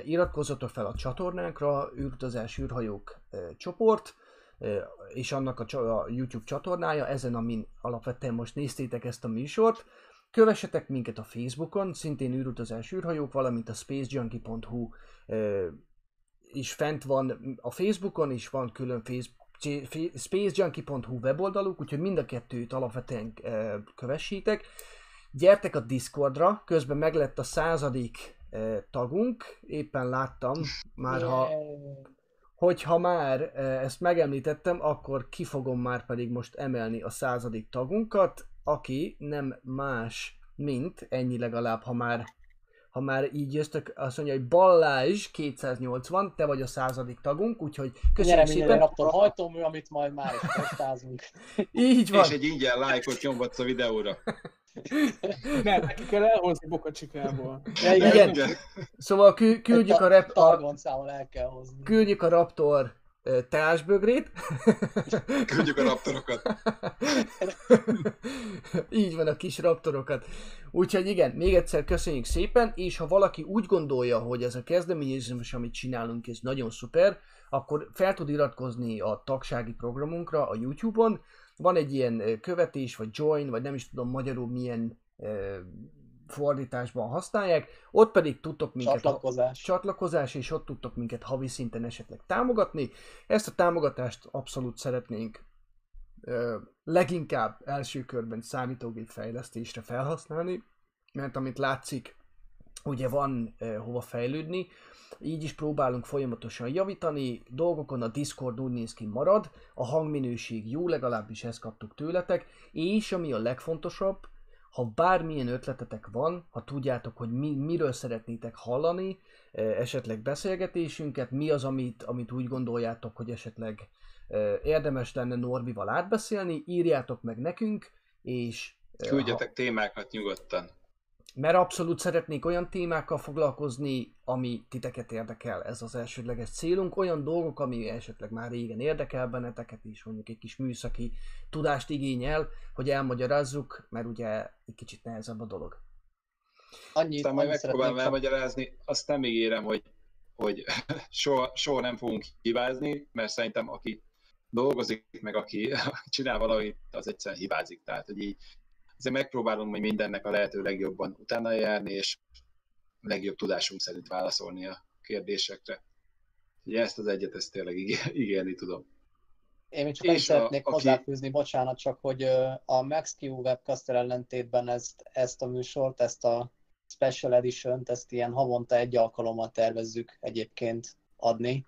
iratkozzatok fel a csatornánkra, űrutazás űrhajók csoport, és annak a, YouTube csatornája, ezen, amin alapvetően most néztétek ezt a műsort. Kövessetek minket a Facebookon, szintén űrutazás űrhajók, valamint a spacejunkie.hu is fent van a Facebookon, is van külön spacejunkie.hu weboldaluk, úgyhogy mind a kettőt alapvetően kövessétek. Gyertek a Discordra, közben meglett a századik tagunk, éppen láttam, már ha hogyha már ezt megemlítettem, akkor ki fogom már pedig most emelni a századik tagunkat, aki nem más, mint ennyi legalább, ha már ha már így jöztök, azt mondja, hogy Balázs 280, te vagy a századik tagunk, úgyhogy köszönjük Nyereményre szépen. Raptor hajtómű, amit majd már is. Így van. És egy ingyen lájkot nyomhatsz a videóra. Nem, neki kell elhozni Bokacsikából. Ja, igen, Igen. Szóval kü- küldjük a, rep- a, el kell hozni. küldjük a Raptor teásbögrét. [laughs] Küldjük a raptorokat. [laughs] Így van a kis raptorokat. Úgyhogy igen, még egyszer köszönjük szépen, és ha valaki úgy gondolja, hogy ez a kezdeményezés, amit csinálunk, ez nagyon szuper, akkor fel tud iratkozni a tagsági programunkra a YouTube-on. Van egy ilyen követés, vagy join, vagy nem is tudom magyarul milyen fordításban használják, ott pedig tudtok minket Csatlakozás. csatlakozás, és ott tudtok minket havi szinten esetleg támogatni. Ezt a támogatást abszolút szeretnénk ö, leginkább első körben számítógép fejlesztésre felhasználni, mert amit látszik, ugye van eh, hova fejlődni, így is próbálunk folyamatosan javítani, dolgokon a Discord úgy néz ki marad, a hangminőség jó, legalábbis ezt kaptuk tőletek, és ami a legfontosabb, ha bármilyen ötletetek van, ha tudjátok, hogy mi, miről szeretnétek hallani, eh, esetleg beszélgetésünket, mi az, amit, amit úgy gondoljátok, hogy esetleg eh, érdemes lenne Norbival átbeszélni, írjátok meg nekünk, és Küldjetek témákat nyugodtan. Mert abszolút szeretnék olyan témákkal foglalkozni, ami titeket érdekel, ez az elsődleges célunk, olyan dolgok, ami esetleg már régen érdekel benneteket is, mondjuk egy kis műszaki tudást igényel, hogy elmagyarázzuk, mert ugye egy kicsit nehezebb a dolog. Annyit, Aztán majd megpróbálom csak elmagyarázni, azt nem ígérem, hogy, hogy [laughs] soha, soha nem fogunk hibázni, mert szerintem aki dolgozik, meg aki [laughs] csinál valamit, az egyszerűen hibázik. Tehát, hogy így azért megpróbálunk majd mindennek a lehető legjobban utána járni, és legjobb tudásunk szerint válaszolni a kérdésekre. Ugye ezt az egyet, ezt tényleg ígé- ígérni tudom. Én csak És annyit a- szeretnék aki- hozzáfűzni, bocsánat, csak hogy a MaxQ webcaster ellentétben ezt, ezt a műsort, ezt a Special Edition-t, ezt ilyen havonta egy alkalommal tervezzük egyébként adni.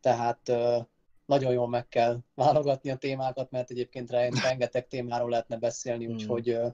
Tehát nagyon jól meg kell válogatni a témákat, mert egyébként re- rengeteg témáról lehetne beszélni, úgyhogy ö,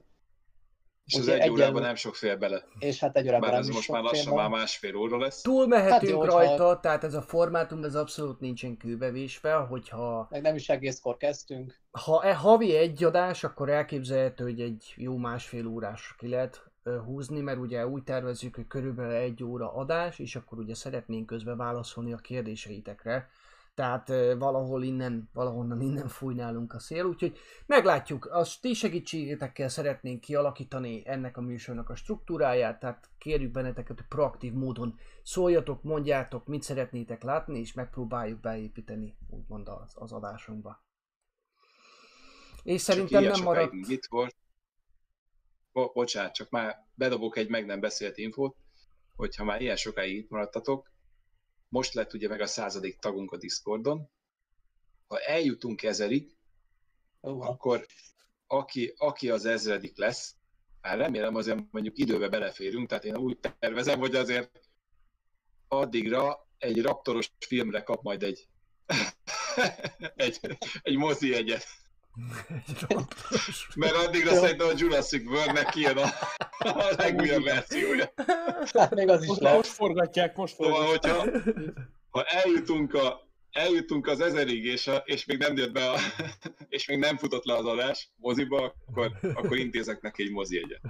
És az egy egyenlő- órában nem sok fél bele. és hát egy órában Bár nem ez most már lassan már másfél óra lesz. Túl mehetünk Hát jó, rajta, tehát ez a formátum, ez abszolút nincsen kőbevésve, hogyha Meg nem is egészkor kezdtünk. ha e havi egy adás, akkor elképzelhető, hogy egy jó másfél órás ki lehet húzni, mert ugye úgy tervezzük, hogy körülbelül egy óra adás, és akkor ugye szeretnénk közben válaszolni a kérdéseitekre. Tehát valahol innen, valahonnan innen fúj nálunk a szél, úgyhogy meglátjuk, a ti segítségetekkel szeretnénk kialakítani ennek a műsornak a struktúráját, tehát kérjük benneteket, hogy proaktív módon szóljatok, mondjátok, mit szeretnétek látni, és megpróbáljuk beépíteni, úgymond az, az adásunkba. És szerintem nem maradt... Mit volt? Bo- bocsánat, csak már bedobok egy meg nem beszélt infót, hogyha már ilyen sokáig itt maradtatok, most lett ugye meg a századik tagunk a Discordon, ha eljutunk ezerig, Uh, akkor aki, aki az ezredik lesz, hát remélem azért mondjuk időbe beleférünk, tehát én úgy tervezem, hogy azért addigra egy raptoros filmre kap majd egy, [laughs] egy, egy mozi egyet. Mert addigra Jó. szerintem a Jurassic World-nek kijön a, a legújabb verziója. hát még az is Most, lehet. most forgatják, most Szóval, forgatják. hogyha ha eljutunk, a, eljutunk az ezerig, és, a, és még nem jött be a, [laughs] és még nem futott le az adás moziba, akkor, akkor intézek neki egy mozi egyet.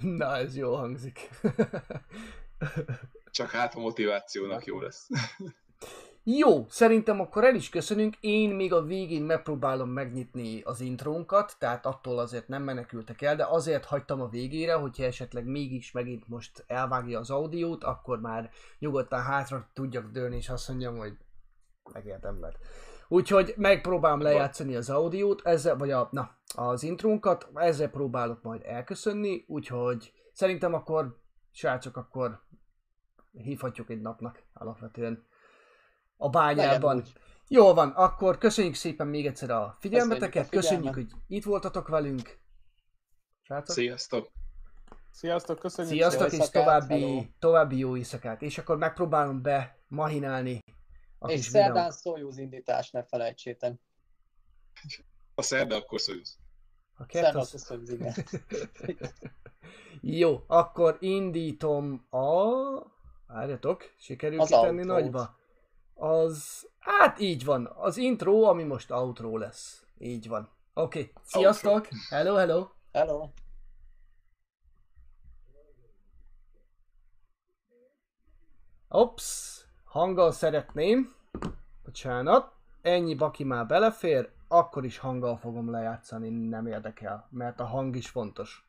Na, ez jól hangzik. Csak hát a motivációnak jó lesz. [laughs] Jó, szerintem akkor el is köszönünk. Én még a végén megpróbálom megnyitni az intrónkat, tehát attól azért nem menekültek el, de azért hagytam a végére, hogyha esetleg mégis megint most elvágja az audiót, akkor már nyugodtan hátra tudjak dőlni, és azt mondjam, hogy megérdemled. Úgyhogy megpróbálom lejátszani az audiót, ezzel, vagy a, na, az intrónkat, ezzel próbálok majd elköszönni, úgyhogy szerintem akkor, srácok, akkor hívhatjuk egy napnak alapvetően a bányában. Jól van, akkor köszönjük szépen még egyszer a figyelmeteket, Köszönjük a köszönjük, figyelmet. hogy itt voltatok velünk. Srácok, Sziasztok! Sziasztok, köszönjük. sziasztok, Jó és további, hello. további jó éjszakát. És akkor megpróbálom be mahinálni a És szerdán Soyuz indítás, ne felejtsétek. A szerda akkor szólsz. A kert Szerdán az... Soyuz, igen. [laughs] Jó, akkor indítom a... Várjatok, sikerül Az kitenni outrót. nagyba. Az... Hát így van, az intro, ami most outro lesz. Így van. Oké, okay. sziasztok! Hello, hello! Hello. Ops, hanggal szeretném. Bocsánat. Ennyi baki már belefér, akkor is hanggal fogom lejátszani, nem érdekel, mert a hang is fontos.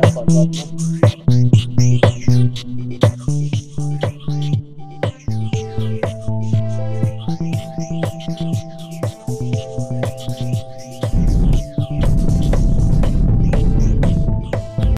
Szabad.